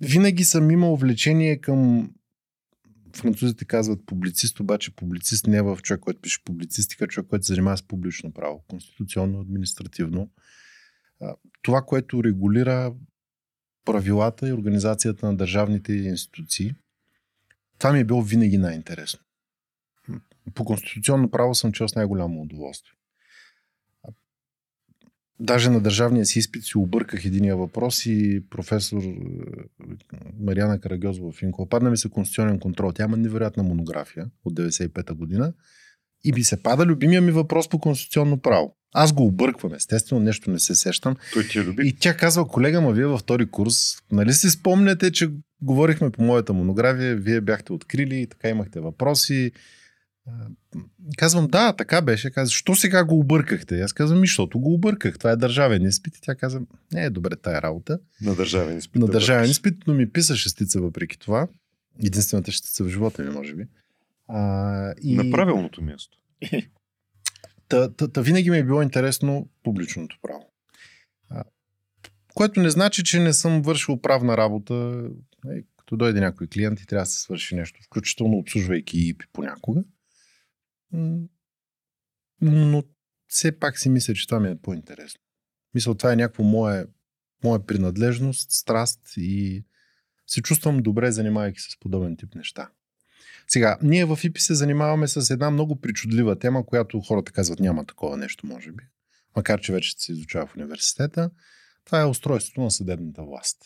винаги съм имал влечение към французите казват публицист, обаче публицист не е в човек, който пише публицистика, човек, който се занимава с публично право, конституционно, административно. Това, което регулира правилата и организацията на държавните институции, това ми е било винаги най-интересно. По конституционно право съм чел с най-голямо удоволствие. Даже на държавния си изпит си обърках единия въпрос и професор е, Мариана Карагьозова в Инко. Падна ми се конституционен контрол. Тя има невероятна монография от 95-та година. И ми се пада любимия ми въпрос по конституционно право. Аз го обърквам, естествено, нещо не се сещам. Той ти е люби. И тя казва, колега, ма вие във втори курс, нали си спомняте, че говорихме по моята монография, вие бяхте открили така имахте въпроси. Казвам, да, така беше. Казва, що сега го объркахте? Аз казвам, ми, защото го обърках. Това е държавен изпит. И тя каза, не е добре тая работа. На държавен изпит. На да държавен изпит, но ми писа шестица въпреки това. Единствената шестица в живота ми, може би. А, и... На правилното място. (laughs) та, та, та винаги ми е било интересно публичното право. А, което не значи, че не съм вършил правна работа. Е, като дойде някой клиент и трябва да се свърши нещо, включително обслужвайки ИПИ понякога но все пак си мисля, че това ми е по-интересно. Мисля, това е някакво мое, моя принадлежност, страст и се чувствам добре, занимавайки се с подобен тип неща. Сега, ние в ИПИ се занимаваме с една много причудлива тема, която хората казват няма такова нещо, може би. Макар, че вече се изучава в университета. Това е устройството на съдебната власт.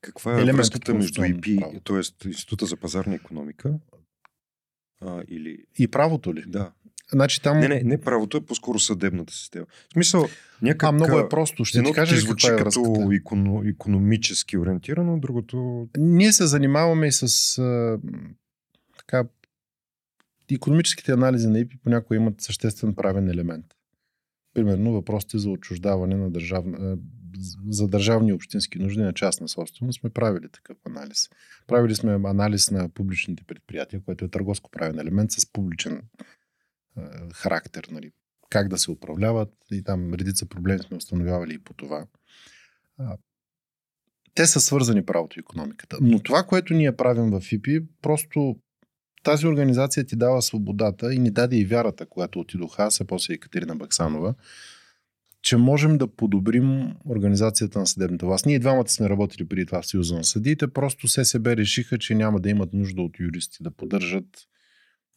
Каква е Елемент връзката между ИПИ, т.е. Института за пазарна економика а, или... И правото ли? Да. Значи там... Не, не, не правото е по-скоро съдебната система. В смисъл, някак... А, много е просто. Ще ти кажа звучи каква е като иконо, економически ориентирано, другото... Ние се занимаваме и с а, така, економическите анализи на ИПИ понякога имат съществен правен елемент. Примерно въпросите за отчуждаване на държавна, за държавни общински нужди на частна собственост сме правили такъв анализ. Правили сме анализ на публичните предприятия, което е търговско правен елемент с публичен е, характер. Нали. Как да се управляват и там редица проблеми сме установявали и по това. те са свързани правото и економиката. Но това, което ние правим в ИПИ, просто тази организация ти дава свободата и ни даде и вярата, когато отидох аз, а после Екатерина Баксанова, че можем да подобрим организацията на съдебната власт. Ние двамата сме работили преди това в Съюза на съдиите, просто ССБ решиха, че няма да имат нужда от юристи да поддържат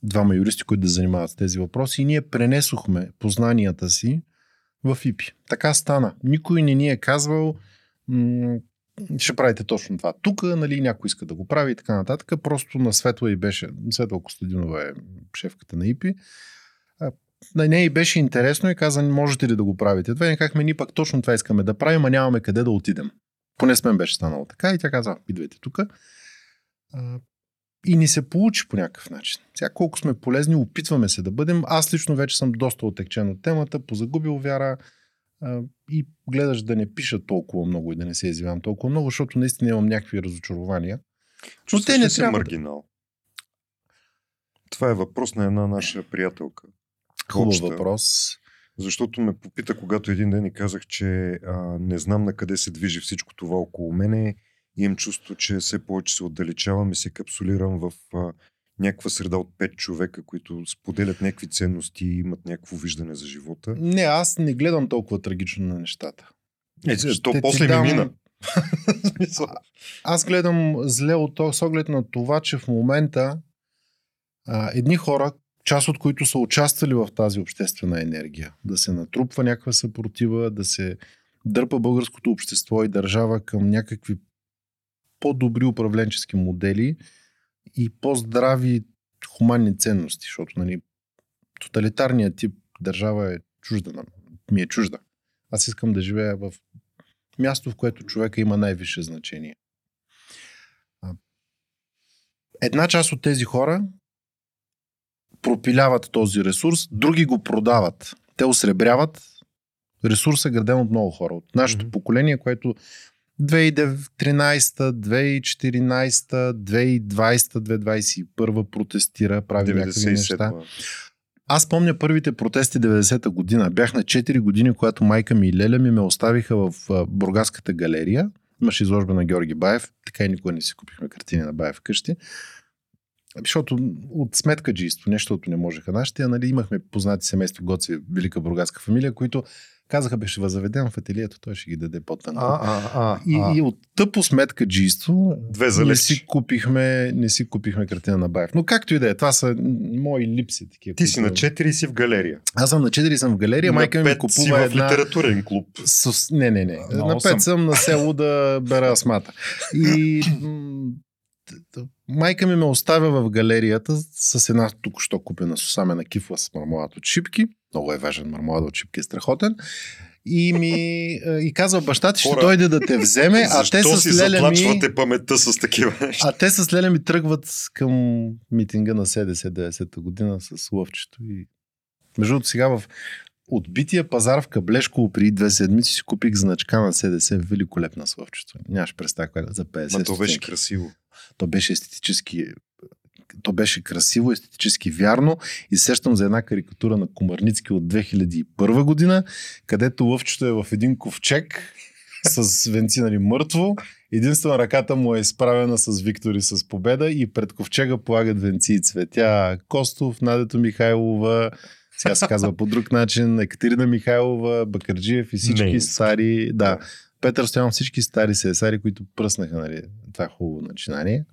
двама юристи, които да занимават с тези въпроси и ние пренесохме познанията си в ИПИ. Така стана. Никой не ни е казвал ще правите точно това. Тук, нали, някой иска да го прави и така нататък. Просто на Светла и беше, Светла Костадинова е шефката на ИПИ, на нея и беше интересно и каза, можете ли да го правите? Това и казахме, ние пък точно това искаме да правим, а нямаме къде да отидем. Поне с мен беше станало така и тя каза, идвайте тук. И ни се получи по някакъв начин. Сега колко сме полезни, опитваме се да бъдем. Аз лично вече съм доста отекчен от темата, позагубил вяра и гледаш да не пиша толкова много и да не се извивам толкова много, защото наистина имам някакви разочарования. Но те не трябва... маргинал? Това е въпрос на една наша приятелка. Хубав въпрос. Защото ме попита, когато един ден и казах, че а, не знам на къде се движи всичко това около мене. Имам чувство, че все повече се отдалечавам и се капсулирам в а, някаква среда от пет човека, които споделят някакви ценности и имат някакво виждане за живота. Не, аз не гледам толкова трагично на нещата. Е, защо после дам... ми мина? (laughs) аз гледам зле от с оглед на това, че в момента а, едни хора, част от които са участвали в тази обществена енергия. Да се натрупва някаква съпротива, да се дърпа българското общество и държава към някакви по-добри управленчески модели и по-здрави хуманни ценности, защото нали, тоталитарният тип държава е чужда, ми е чужда. Аз искам да живея в място, в което човека има най-висше значение. Една част от тези хора пропиляват този ресурс, други го продават. Те осребряват ресурса, граден от много хора. От нашето mm-hmm. поколение, което 2013, 2014, 2020, 2021 протестира, прави някакви неща. Аз помня първите протести 90-та година. Бях на 4 години, когато майка ми и Леля ми ме оставиха в Бургаската галерия. Имаше изложба на Георги Баев. Така и никога не си купихме картини на Баев вкъщи. Защото от сметка джийство, нещото не можеха нашите, нали, имахме познати семейства Гоци, велика бургаска фамилия, които Казаха, беше възведен в ателието, той ще ги даде по-тънко. А, а, а, и, а. и от тъпо сметка джийство Две не си, купихме, не си купихме картина на Баев. Но както и да е, това са мои липси. Такива, Ти си на 4 и си в галерия. Аз съм на 4 и съм в галерия. На Майка ми купува си в една... литературен клуб. С... Не, не, не. Но на 5 съм. съм на село да бера асмата. И (clears throat) майка ми ме оставя в галерията с една току-що купена сусамена кифла с мармолад от шипки. Много е важен мармолад от шипки, е страхотен. И ми и казва, баща ти ще Хора, дойде да те вземе, а те с Леля ми... паметта с такива А те с Леля ми тръгват към митинга на 70-90-та година с лъвчето и между другото сега в отбития пазар в Каблешко преди две седмици си купих значка на СДС великолепна словчето. Нямаш представа за 50 Ма то беше красиво. То беше естетически то беше красиво, естетически вярно и сещам за една карикатура на Комарницки от 2001 година, където лъвчето е в един ковчег с венци нали, мъртво. Единствено ръката му е изправена с Виктори с победа и пред ковчега полагат венци и цветя. Костов, Надето Михайлова, сега се казва по друг начин, Екатерина Михайлова, Бакарджиев и всички Не, стари, да, Петър Стоян, всички стари седесари, които пръснаха нали, това хубаво начинание.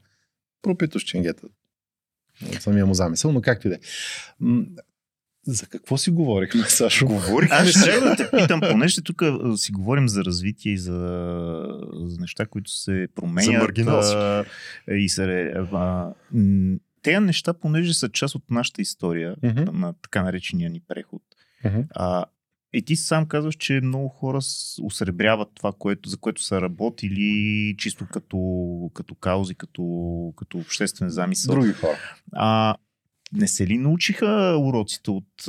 Пропито с ченгета. От самия му замисъл, но както и да е. За какво си говорихме, Сашо? Говорихме. Аз ще да те питам, понеже тук си говорим за развитие и за, за неща, които се променят. За маргинал. И се, а, тези неща, понеже са част от нашата история, uh-huh. на така наречения ни преход, uh-huh. а, и ти сам казваш, че много хора усребряват това, което, за което са работили, чисто като, като каузи, като, като обществен замисъл. Други хора. А, не се ли научиха уроците от,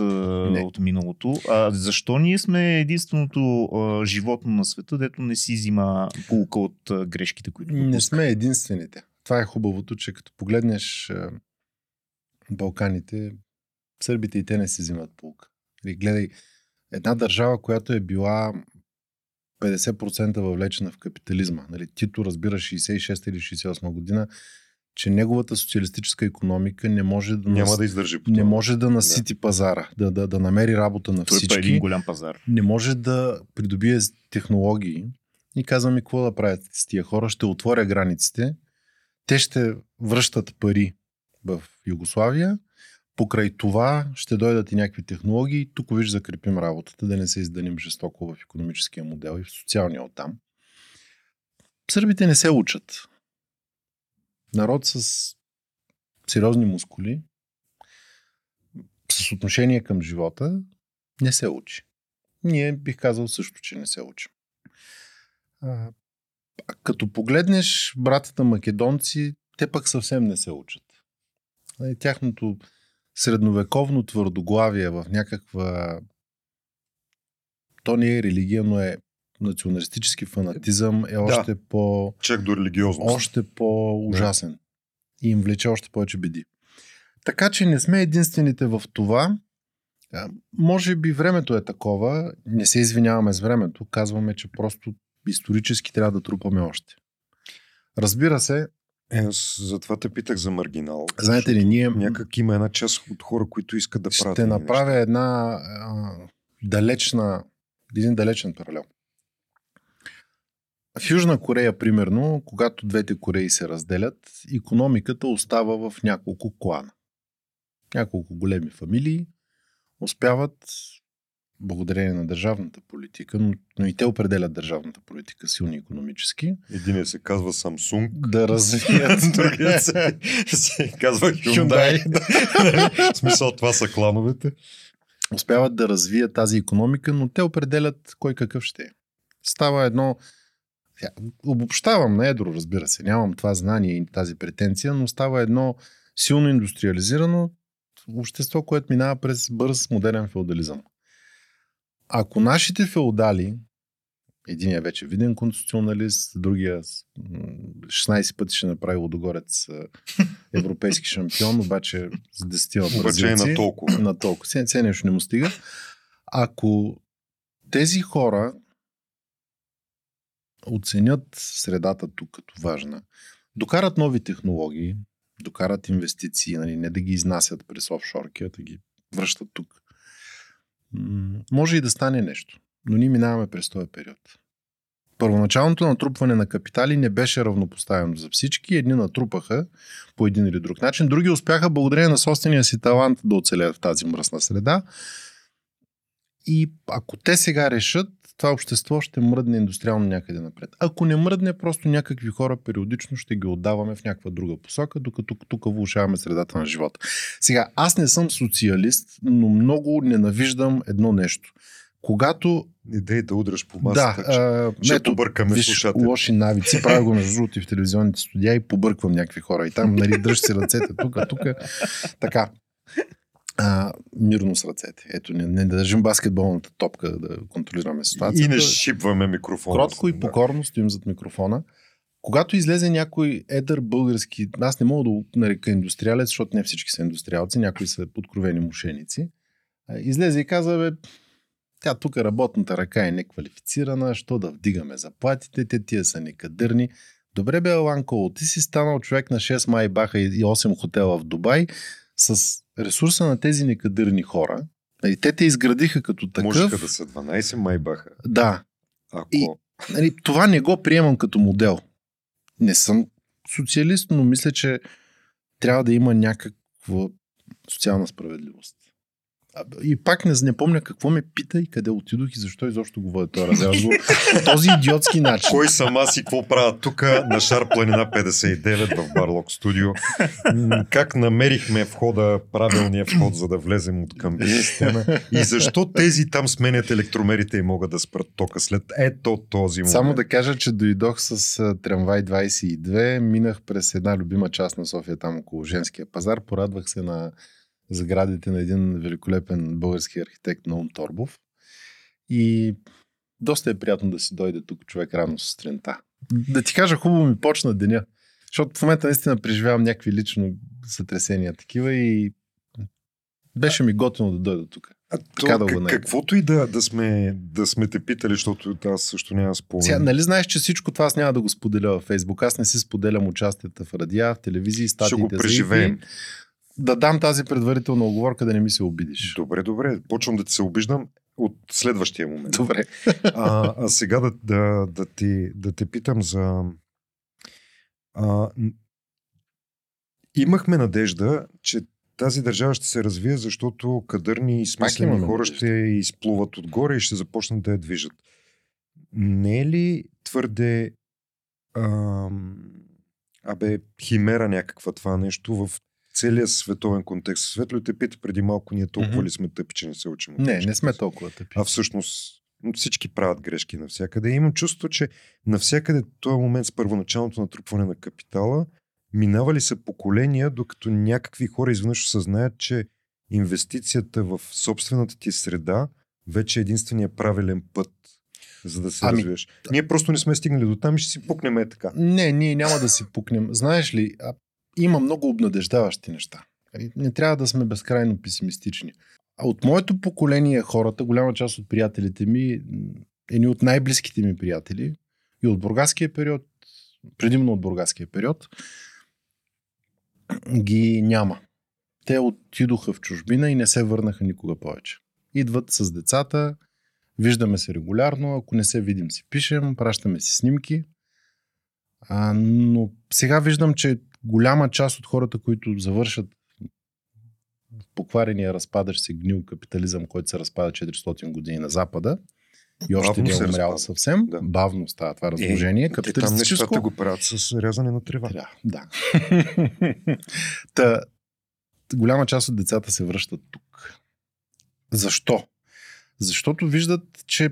не. от миналото? А, защо ние сме единственото а, животно на света, дето не си взима полука от а, грешките, които допуска? Не сме единствените. Това е хубавото, че като погледнеш а, Балканите, сърбите и те не си взимат полука. Гледай, една държава, която е била 50% въвлечена в капитализма. Нали, Тито разбира 66 или 68 година, че неговата социалистическа економика не може да, Няма нас... да, издържи не може да насити да. пазара, да, да, да намери работа на Той всички. Е един голям пазар. Не може да придобие технологии. И казвам ми какво да правят с тия хора. Ще отворя границите. Те ще връщат пари в Югославия Покрай това ще дойдат и някакви технологии. Тук виж закрепим работата, да не се изданим жестоко в економическия модел и в социалния оттам. Сърбите не се учат. Народ с сериозни мускули, с отношение към живота, не се учи. Ние бих казал също, че не се учим. А, като погледнеш братята македонци, те пък съвсем не се учат. Тяхното средновековно твърдоглавие в някаква... То не е религия, но е националистически фанатизъм е още да, по... Чак до религиозност. Още по-ужасен. Да. И им влече още повече беди. Така че не сме единствените в това. Може би времето е такова. Не се извиняваме с времето. Казваме, че просто исторически трябва да трупаме още. Разбира се, е, аз затова те питах за маргинал. Знаете ли, ние... Някак има една част от хора, които искат да правят. Ще направя неща. една а, далечна, един далечен паралел. В Южна Корея, примерно, когато двете Кореи се разделят, економиката остава в няколко клана. Няколко големи фамилии успяват благодарение на държавната политика, но, но и те определят държавната политика силни економически. Един се казва Samsung. Да развият. (laughs) Другият се, се казва Hyundai. Hyundai. (laughs) В смисъл това са клановете. Успяват да развият тази економика, но те определят кой какъв ще е. Става едно обобщавам на едро, разбира се, нямам това знание и тази претенция, но става едно силно индустриализирано общество, което минава през бърз модерен феодализъм. Ако нашите феодали Единият вече виден конституционалист, другия 16 пъти ще направи Лодогорец европейски шампион, обаче с 10 Обаче е на толкова. На толкова. Все нещо не му стига. Ако тези хора оценят средата тук като важна, докарат нови технологии, докарат инвестиции, нали, не да ги изнасят през офшорки, а да ги връщат тук. Може и да стане нещо, но ние минаваме през този период. Първоначалното натрупване на капитали не беше равнопоставено за всички. Едни натрупаха по един или друг начин, други успяха благодарение на собствения си талант да оцелят в тази мръсна среда. И ако те сега решат, това общество ще мръдне индустриално някъде напред. Ако не мръдне, просто някакви хора периодично ще ги отдаваме в някаква друга посока, докато тук влушаваме средата на живота. Сега, аз не съм социалист, но много ненавиждам едно нещо. Когато Идея да удръш по масата. Да, а, ще ето, побъркаме виж, слушатели. лоши навици. Правя го между другото и в телевизионните студия и побърквам някакви хора. И там, нали, дръж си ръцете тук, тук. Така а, мирно с ръцете. Ето, не, не държим баскетболната топка да контролираме ситуацията. И не шипваме микрофона. Кротко и покорно да. стоим зад микрофона. Когато излезе някой едър български, аз не мога да нарека индустриалец, защото не всички са индустриалци, някои са подкровени мошеници, излезе и каза, бе, тя тук работната ръка е неквалифицирана, що да вдигаме заплатите, те тия са некадърни. Добре бе, Аланко, ти си станал човек на 6 май баха и 8 хотела в Дубай, с ресурса на тези некадърни хора, нали, те те изградиха като такъв. Можеха да са 12 май баха. Да. Ако... И, нали, това не го приемам като модел. Не съм социалист, но мисля, че трябва да има някаква социална справедливост. И пак не, не помня какво ме пита и къде отидох и защо изобщо го водя този разговор. Този идиотски начин. Кой съм аз и какво правя тук на Шар Планина 59 в Барлок студио? Как намерихме входа, правилния вход, за да влезем от към система? И защо тези там сменят електромерите и могат да спрат тока след ето този момент? Само да кажа, че дойдох с трамвай 22, минах през една любима част на София, там около женския пазар, порадвах се на сградите на един великолепен български архитект Наум Торбов. И доста е приятно да си дойде тук човек рано сутринта. Да ти кажа, хубаво ми почна деня. Защото в момента наистина преживявам някакви лично сътресения такива и беше ми готино да дойда тук. А така то, да го каквото и да, да, сме, да сме те питали, защото аз също няма спомен. Сега, нали знаеш, че всичко това аз няма да го споделя във Фейсбук. Аз не си споделям участията в радиа, в телевизии, статиите. Ще го преживеем да дам тази предварителна оговорка, да не ми се обидиш. Добре, добре. Почвам да ти се обиждам от следващия момент. Добре. А, а сега да, да, да, ти, да те питам за... А, имахме надежда, че тази държава ще се развие, защото кадърни и смислени хора надежда. ще изплуват отгоре и ще започнат да я движат. Не е ли твърде ам, абе, химера някаква това нещо в целият световен контекст. Светло те пита преди малко, ние толкова mm-hmm. ли сме тъпи, че не се учим? Не, не сме толкова тъпи. А всъщност всички правят грешки навсякъде. И имам чувство, че навсякъде този момент с първоначалното натрупване на капитала, минавали са поколения, докато някакви хора изведнъж осъзнаят, че инвестицията в собствената ти среда вече е единствения правилен път за да се ами, развиеш. Ние просто не сме стигнали до там и ще си пукнем е така. Не, ние няма да си пукнем. Знаеш ли, има много обнадеждаващи неща. Нали, не трябва да сме безкрайно песимистични. А от моето поколение хората, голяма част от приятелите ми, едни от най-близките ми приятели, и от бургаския период, предимно от бургаския период, ги няма. Те отидоха в чужбина и не се върнаха никога повече. Идват с децата, виждаме се регулярно, ако не се видим си пишем, пращаме си снимки. А, но сега виждам, че голяма част от хората, които завършат покварения разпадащ се гнил капитализъм, който се разпада 400 години на Запада, и още не е умрял съвсем. Да. Бавно става това разложение. Е, капиталистическо... Там нещата го правят с рязане на трева. Да. да. (laughs) Та, голяма част от децата се връщат тук. Защо? Защото виждат, че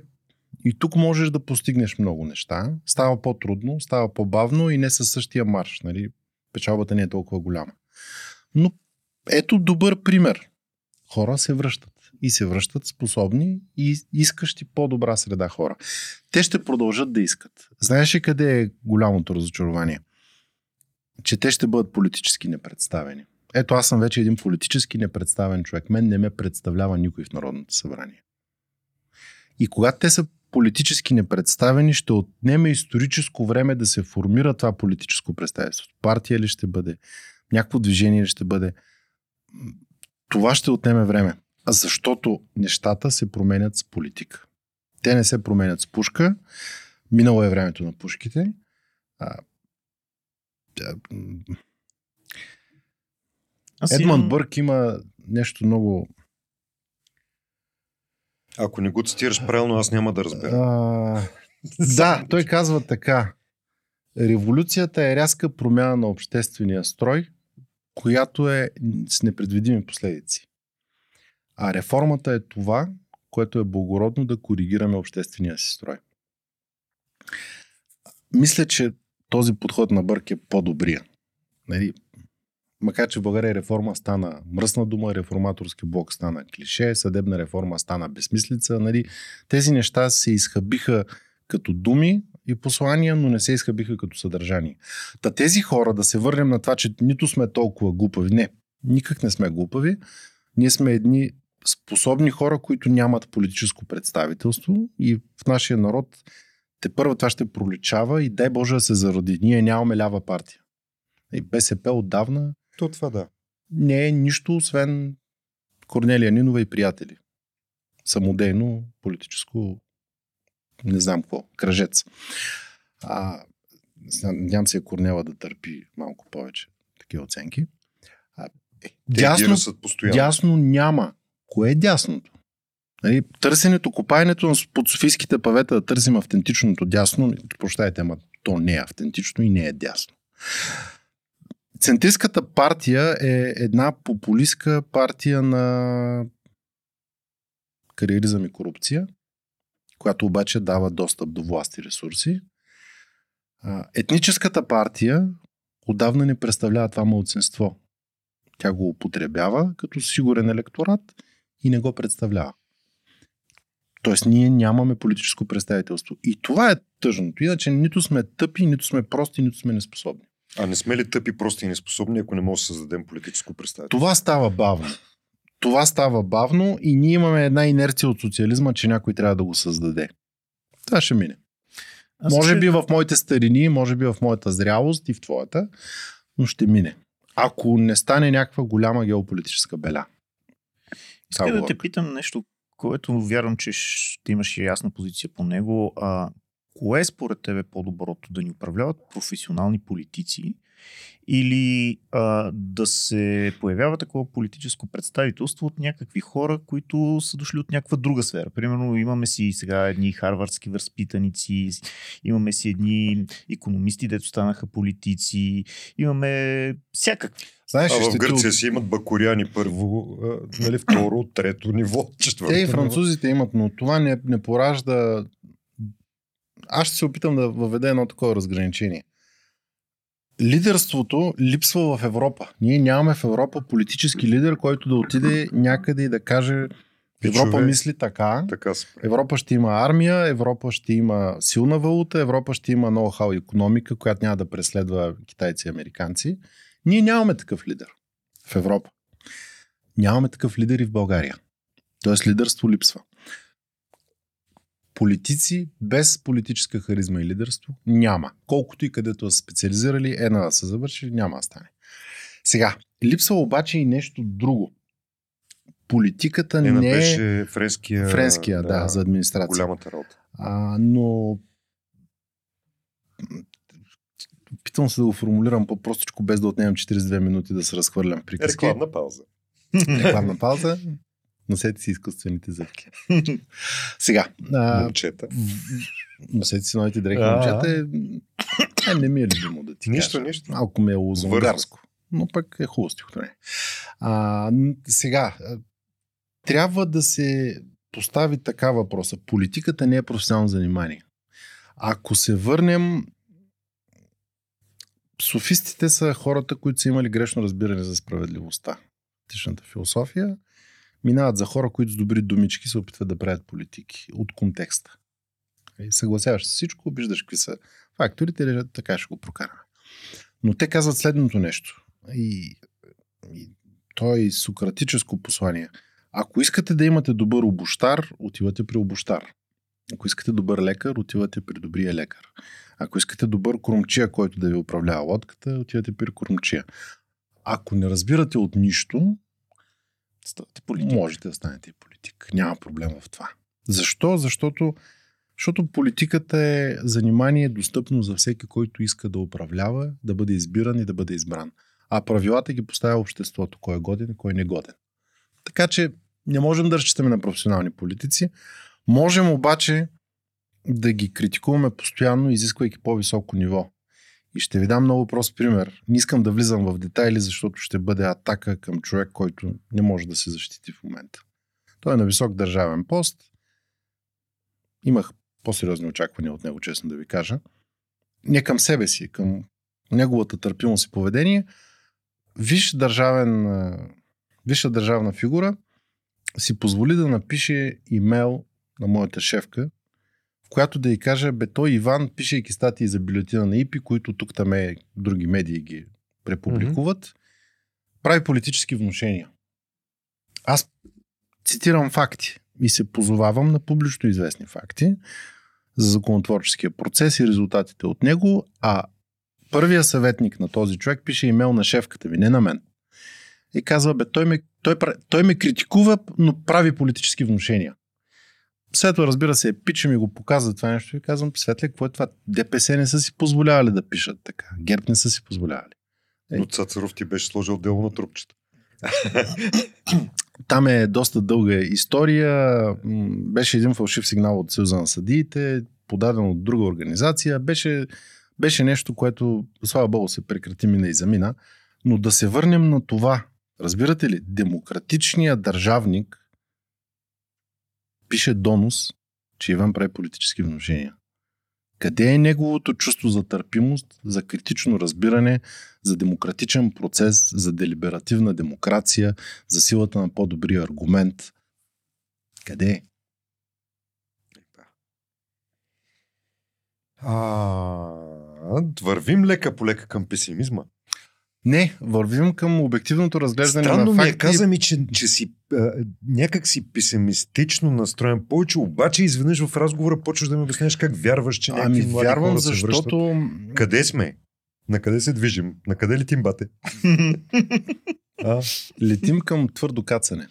и тук можеш да постигнеш много неща. Става по-трудно, става по-бавно и не със същия марш. Нали? Печалбата не е толкова голяма. Но ето добър пример. Хора се връщат. и се връщат способни и искащи по-добра среда хора. Те ще продължат да искат. Знаеш ли къде е голямото разочарование? Че те ще бъдат политически непредставени. Ето аз съм вече един политически непредставен човек. Мен не ме представлява никой в Народното събрание. И когато те са политически непредставени, ще отнеме историческо време да се формира това политическо представителство. Партия ли ще бъде? Някакво движение ли ще бъде? Това ще отнеме време. Защото нещата се променят с политика. Те не се променят с пушка. Минало е времето на пушките. А, Едман имам... Бърк има нещо много ако не го цитираш правилно, аз няма да разбера. Да, той казва така. Революцията е рязка промяна на обществения строй, която е с непредвидими последици. А реформата е това, което е благородно да коригираме обществения си строй. Мисля, че този подход на Бърк е по-добрия. Нали, Макар, че в България реформа стана мръсна дума, реформаторски блок стана клише, съдебна реформа стана безмислица. Нали? Тези неща се изхъбиха като думи и послания, но не се изхъбиха като съдържание. Та тези хора, да се върнем на това, че нито сме толкова глупави. Не, никак не сме глупави. Ние сме едни способни хора, които нямат политическо представителство и в нашия народ те първо това ще проличава и дай Боже да се зароди. Ние нямаме лява партия. И БСП отдавна то това да. Не е нищо, освен Корнелия Нинова и приятели. Самодейно, политическо, не знам какво, кръжец. А, надявам се Корнела да търпи малко повече такива оценки. А, е, дясно, дясно няма. Кое е дясното? Нали, търсенето, копаенето под софийските павета да търсим автентичното дясно, прощайте, ама то не е автентично и не е дясно. Центристската партия е една популистка партия на кариеризъм и корупция, която обаче дава достъп до власт и ресурси. Етническата партия отдавна не представлява това мълцинство. Тя го употребява като сигурен електорат и не го представлява. Тоест ние нямаме политическо представителство. И това е тъжното. Иначе нито сме тъпи, нито сме прости, нито сме неспособни. А не сме ли тъпи, прости и неспособни, ако не можем да създадем политическо представителство? Това става бавно. Това става бавно и ние имаме една инерция от социализма, че някой трябва да го създаде. Това ще мине. Аз може ще... би в моите старини, може би в моята зрялост и в твоята, но ще мине. Ако не стане някаква голяма геополитическа беля. Искам да те питам нещо, което вярвам, че ще имаш ясна позиция по него. А, Кое е според тебе по-доброто? Да ни управляват професионални политици или а, да се появява такова политическо представителство от някакви хора, които са дошли от някаква друга сфера. Примерно имаме си сега едни харвардски възпитаници, имаме си едни економисти, дето станаха политици, имаме всякакви. Знаеш, а в Гърция ти... си имат бакуряни първо, нали, второ, трето ниво, (laughs) четвърто. Те и французите имат, но това не, не поражда аз ще се опитам да въведа едно такова разграничение. Лидерството липсва в Европа. Ние нямаме в Европа политически лидер, който да отиде някъде и да каже Европа човек, мисли така. така Европа ще има армия, Европа ще има силна валута, Европа ще има ноу-хау економика, която няма да преследва китайци и американци. Ние нямаме такъв лидер в Европа. Нямаме такъв лидер и в България. Тоест лидерство липсва политици без политическа харизма и лидерство няма. Колкото и където са специализирали, една да се завърши, няма да стане. Сега, липсва обаче и нещо друго. Политиката не, не беше френския, френския да, да, за администрация. Голямата работа. А, но питам се да го формулирам по-простичко, без да отнемам 42 минути да се разхвърлям приказки. Рекламна пауза. Рекламна пауза. Носете си изкуствените зъбки. (laughs) Сега. А, момчета. Носете си новите дрехи момчета. Е, е, не ми е любимо да ти Нищо, кажа. нищо. Малко ми е лозунгарско. Но пък е хубаво стихотворение. А, сега, трябва да се постави така въпроса. Политиката не е професионално занимание. Ако се върнем Софистите са хората, които са имали грешно разбиране за справедливостта. Тичната философия минават за хора, които с добри думички се опитват да правят политики от контекста. И съгласяваш с всичко, виждаш какви са факторите, така ще го прокараме. Но те казват следното нещо. И, и то е сократическо послание. Ако искате да имате добър обощар, отивате при обощар. Ако искате добър лекар, отивате при добрия лекар. Ако искате добър кормчия, който да ви управлява лодката, отивате при кормчия. Ако не разбирате от нищо, ставате политик. можете да станете и политик. Няма проблем в това. Защо? Защото, защото политиката е занимание достъпно за всеки, който иска да управлява, да бъде избиран и да бъде избран. А правилата ги поставя обществото, кой е годен и кой е годен. Така че не можем да разчитаме на професионални политици. Можем обаче да ги критикуваме постоянно, изисквайки по-високо ниво. И ще ви дам много прост пример. Не искам да влизам в детайли, защото ще бъде атака към човек, който не може да се защити в момента. Той е на висок държавен пост. Имах по-сериозни очаквания от него, честно да ви кажа. Не към себе си, към неговата търпимост и поведение. Виж държавен, висша държавна фигура си позволи да напише имейл на моята шефка, в която да й каже, бе той Иван, пишейки статии за бюлетина на ИПИ, които тук там е, други медии ги препубликуват, mm-hmm. прави политически вношения. Аз цитирам факти и се позовавам на публично известни факти за законотворческия процес и резултатите от него, а първия съветник на този човек пише имейл на шефката ми, не на мен. И казва, бе, той ме, той, той ме критикува, но прави политически вношения. След това, разбира се, Пича ми го показва това нещо и казвам, Светле, какво е това? ДПС не са си позволявали да пишат така. Герб не са си позволявали. Е. Но Цацаров ти беше сложил дело на трупчета. Там е доста дълга история. Беше един фалшив сигнал от Съюза на съдиите, подаден от друга организация. Беше, беше нещо, което, слава богу, се прекрати мина и замина. Но да се върнем на това. Разбирате ли, демократичният държавник пише донос, че Иван прави политически вношения. Къде е неговото чувство за търпимост, за критично разбиране, за демократичен процес, за делиберативна демокрация, за силата на по-добрия аргумент? Къде е? А, вървим лека по лека към песимизма. Не, вървим към обективното разглеждане Странно на факти. ми е, каза ми, че, че си а, някак си песимистично настроен повече, обаче изведнъж в разговора почваш да ми обяснеш как вярваш, че някакви ами, млади вярвам, хора защото... се Къде сме? На къде се движим? На къде летим, бате? (laughs) а? Летим към твърдо кацане.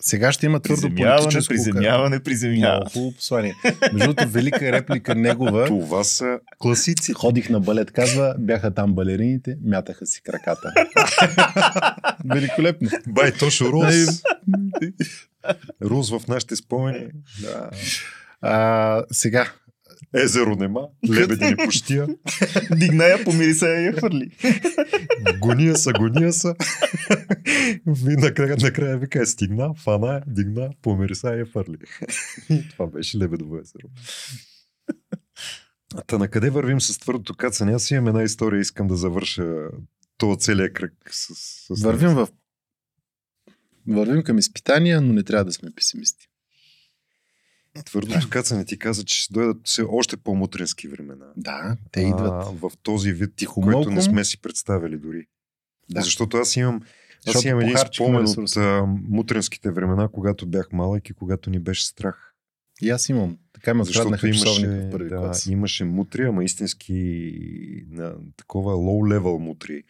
Сега ще има твърдо политическо... Приземяване, приземяване. Много хубаво послание. Между другото, велика реплика негова. Това са класици. Ходих на балет, казва, бяха там балерините, мятаха си краката. (laughs) Великолепно. Бай, точно Рус. Рус в нашите спомени. Да. А, сега, Езеро нема, лебеди не пущия. (laughs) Дигна я, помири се я хвърли. гония са, гония са. накрая, накрая вика е стигна, фана, дигна, помири се я хвърли. Това беше лебедово езеро. Та на къде вървим с твърдото кацане? Аз имам една история, искам да завърша това целият кръг. С, с вървим в Вървим към изпитания, но не трябва да сме песимисти. Твърдото кацане ти каза, че ще дойдат все още по-мутренски времена. Да, те идват. А, в този вид, Тихо който не сме си представили дори. Да. Защото аз имам, аз имам един спомен от а, мутренските времена, когато бях малък и когато ни беше страх. И аз имам. Така ме откраднаха имаше, в първи да, клас. Имаше мутри, ама истински на такова low-level мутри,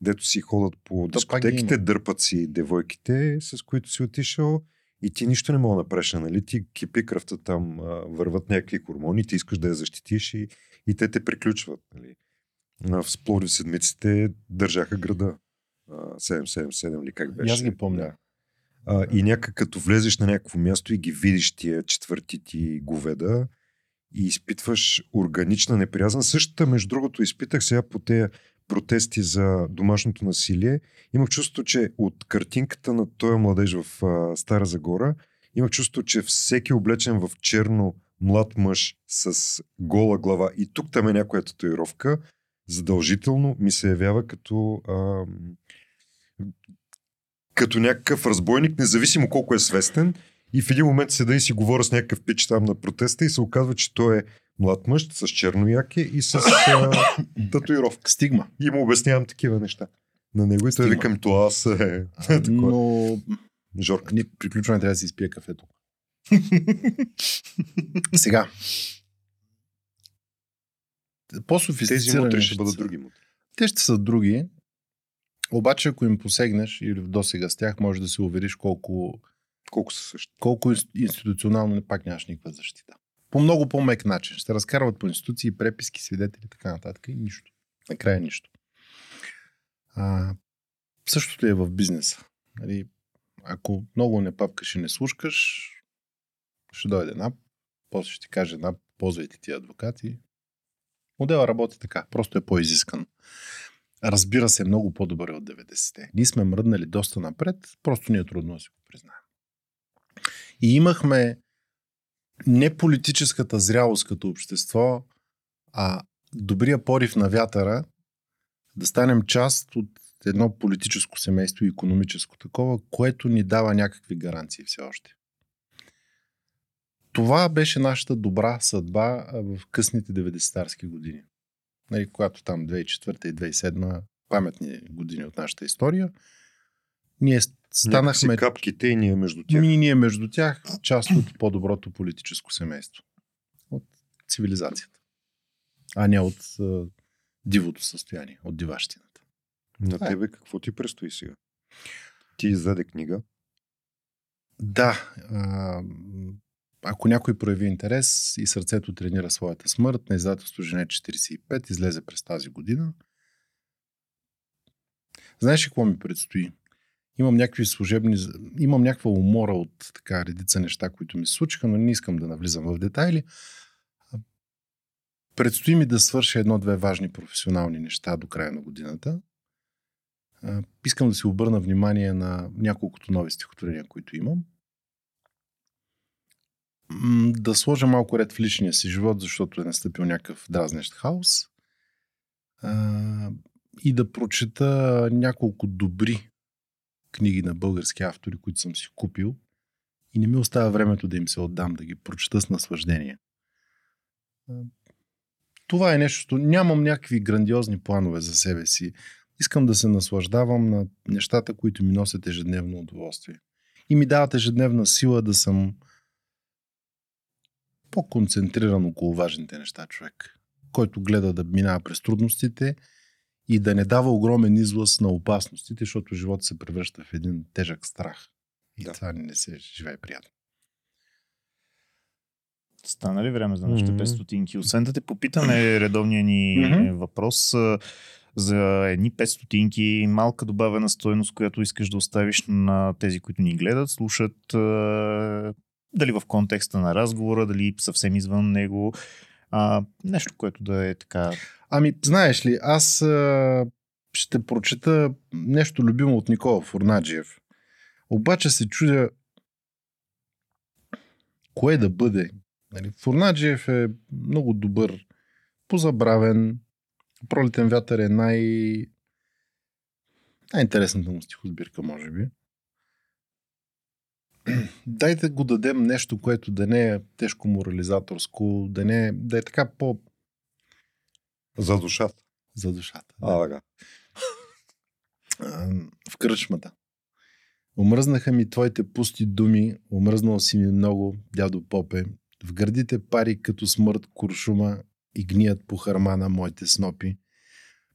дето си ходят по дискотеките, дърпат си девойките, с които си отишъл и ти нищо не мога да направиш, нали? Ти кипи кръвта там, върват някакви хормони, ти искаш да я защитиш и, и те те приключват. Нали? В Сплоди седмиците държаха града. 777 или как беше. Аз ги помня. А, и някак като влезеш на някакво място и ги видиш тия четвърти ти говеда и изпитваш органична неприязан. Същата, между другото, изпитах сега по тези протести за домашното насилие, имах чувство, че от картинката на този младеж в а, Стара Загора, имах чувство, че всеки облечен в черно млад мъж с гола глава. И тук там е някоя татуировка, задължително ми се явява като а, като някакъв разбойник, независимо колко е свестен. И в един момент седа и си говоря с някакъв пич там на протеста и се оказва, че той е млад мъж с черно яке и с а, (coughs) татуировка. Стигма. И му обяснявам такива неща. На него и той викам, това аз е. (laughs) Но... Жорка. Ние приключваме, трябва да си изпия кафето. (laughs) Сега. По-софистицирани. Тези ще бъдат други мутри. Те ще са други. Обаче, ако им посегнеш или до сега с тях, може да се увериш колко, колко са същи. Колко институционално пак нямаш никаква защита. По много по-мек начин. Ще разкарват по институции, преписки, свидетели и така нататък и нищо. Накрая нищо. А, същото е в бизнеса. Нали, ако много не папкаш и не слушкаш, ще дойде НАП, после ще ти каже НАП, ползвайте ти адвокати. Модела работи така, просто е по-изискан. Разбира се, много по-добър е от 90-те. Ние сме мръднали доста напред, просто ни е трудно да си го признаем. И имахме не политическата зрялост като общество, а добрия порив на вятъра да станем част от едно политическо семейство и економическо такова, което ни дава някакви гаранции все още. Това беше нашата добра съдба в късните 90-тарски години. Нали, когато там 2004 и 2007 паметни години от нашата история, ние станахме... Някакси капките и ние между тях. Ми, ние между тях част от по-доброто политическо семейство. От цивилизацията. А не от а, дивото състояние, от диващината. На Това е. тебе е. какво ти предстои сега? Ти издаде книга. Да. А, ако някой прояви интерес и сърцето тренира своята смърт, на издателство Жене 45 излезе през тази година. Знаеш ли какво ми предстои? Имам някакви служебни... Имам някаква умора от така редица неща, които ми се случиха, но не искам да навлизам в детайли. Предстои ми да свърша едно-две важни професионални неща до края на годината. Искам да се обърна внимание на няколкото нови стихотворения, които имам. Да сложа малко ред в личния си живот, защото е настъпил някакъв дразнещ хаос. И да прочета няколко добри книги на български автори, които съм си купил и не ми остава времето да им се отдам, да ги прочета с наслаждение. Това е нещо. Нямам някакви грандиозни планове за себе си. Искам да се наслаждавам на нещата, които ми носят ежедневно удоволствие. И ми дават ежедневна сила да съм по-концентриран около важните неща човек, който гледа да минава през трудностите и да не дава огромен излъз на опасностите, защото живота се превръща в един тежък страх. И да. това не се живее приятно. Стана ли време за нашите mm-hmm. 500? Освен да те попитаме редовния ни mm-hmm. въпрос за едни 500 малка добавена стоеност, която искаш да оставиш на тези, които ни гледат, слушат дали в контекста на разговора, дали съвсем извън него. А, нещо, което да е така. Ами, знаеш ли, аз а, ще прочета нещо любимо от Никола Фурнаджиев. Обаче се чудя кое да бъде. Нали, Фурнаджиев е много добър, позабравен. Пролетен вятър е най... най-интересната му стихосбирка, може би. (clears throat) Дайте го дадем нещо, което да не е тежко морализаторско, да, не е, да е така по... За душата. За душата. А, така. В кръчмата. Омръзнаха ми твоите пусти думи, омръзнал си ми много, дядо Попе. В гърдите пари като смърт куршума и гният по хърма на моите снопи.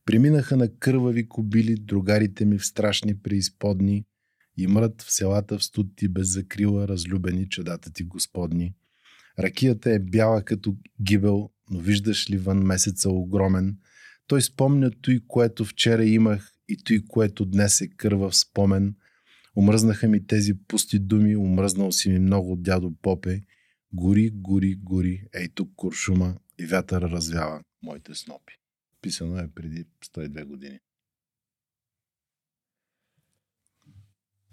Преминаха на кървави кобили другарите ми в страшни преизподни – и мрът в селата в студ ти без закрила, разлюбени чадата ти господни. Ракията е бяла като гибел, но виждаш ли вън месеца огромен. Той спомня той, което вчера имах и той, което днес е кърва в спомен. Омръзнаха ми тези пусти думи, омръзнал си ми много дядо Попе. Гори, гори, гори, ей тук куршума и вятър развява моите снопи. Писано е преди 102 години.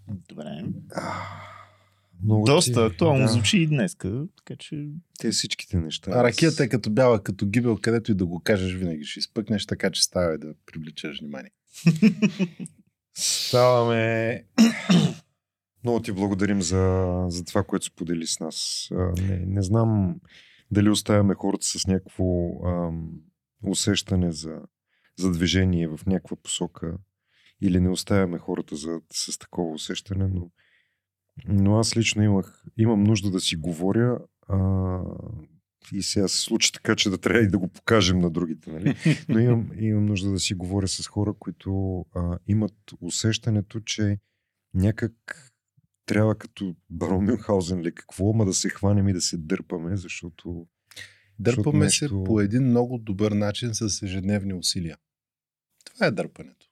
Добре. Много Доста ти, актуално да. звучи и днес, така че... Те всичките неща. А ракията е като бяла, като гибел, където и да го кажеш, винаги ще изпъкнеш, така че става и да привличаш внимание. Ставаме. Много ти благодарим за, за това, което сподели с нас. Не, не знам дали оставяме хората с някакво ам, усещане за, за движение в някаква посока или не оставяме хората за, с такова усещане, но, но аз лично имах, имам нужда да си говоря а, и сега се случи така, че да трябва и да го покажем на другите. Нали? (laughs) Но имам, имам нужда да си говоря с хора, които а, имат усещането, че някак трябва като Барон Мюнхаузен ли какво, ма да се хванем и да се дърпаме, защото... Дърпаме защото нещо... се по един много добър начин с ежедневни усилия. Това е дърпането.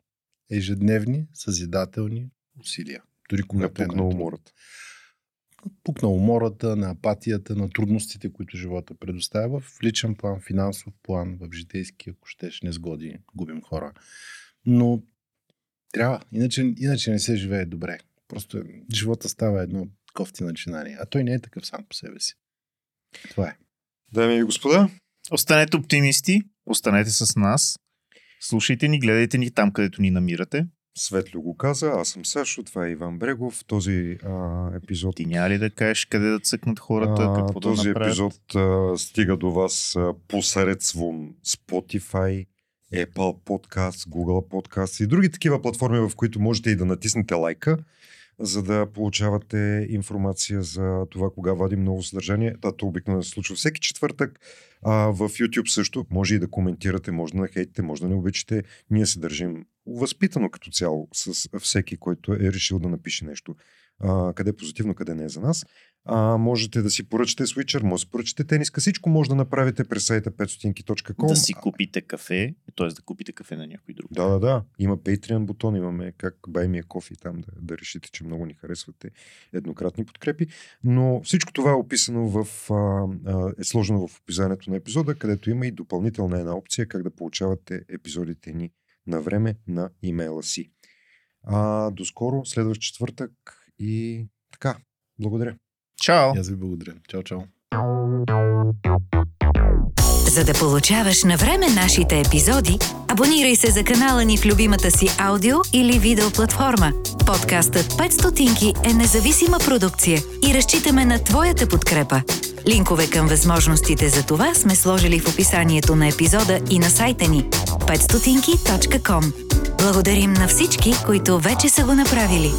Ежедневни, съзидателни усилия. Дори когато на умората. Пук на умората, на апатията, на трудностите, които живота предоставя в личен план, финансов план, в житейски, ако щеш, незгоди, губим хора. Но трябва. Иначе, иначе не се живее добре. Просто живота става едно кофти начинание. А той не е такъв сам по себе си. Това е. Дами и господа. Останете оптимисти, останете с нас. Слушайте ни, гледайте ни там, където ни намирате. Светло го каза, аз съм Сашо, това е Иван Брегов. Този а, епизод... Ти няма ли да кажеш къде да цъкнат хората, а, какво този да направят? епизод а, стига до вас а, посредством Spotify, Apple Podcast, Google Podcast и други такива платформи, в които можете и да натиснете лайка за да получавате информация за това кога вадим ново съдържание. То обикновено се случва всеки четвъртък. А, в YouTube също може и да коментирате, може да нахейтите, може да не обичате. Ние се държим възпитано като цяло с всеки, който е решил да напише нещо. А, къде е позитивно, къде не е за нас а, можете да си поръчате свичър, може да си поръчате тениска, всичко може да направите през сайта 500.com. Да си купите кафе, т.е. да купите кафе на някой друг. Да, да, да. Има Patreon бутон, имаме как бай ми е кофе там да, да решите, че много ни харесвате еднократни подкрепи. Но всичко това е описано в, а, а, е сложено в описанието на епизода, където има и допълнителна една опция как да получавате епизодите ни на време на имейла си. А, до скоро, следващ четвъртък и така. Благодаря. Чао! И аз ви благодаря. Чао, чао. За да получаваш на време нашите епизоди, абонирай се за канала ни в любимата си аудио или видео платформа. Подкастът 5 стотинки е независима продукция и разчитаме на твоята подкрепа. Линкове към възможностите за това сме сложили в описанието на епизода и на сайта ни 500.com. Благодарим на всички, които вече са го направили.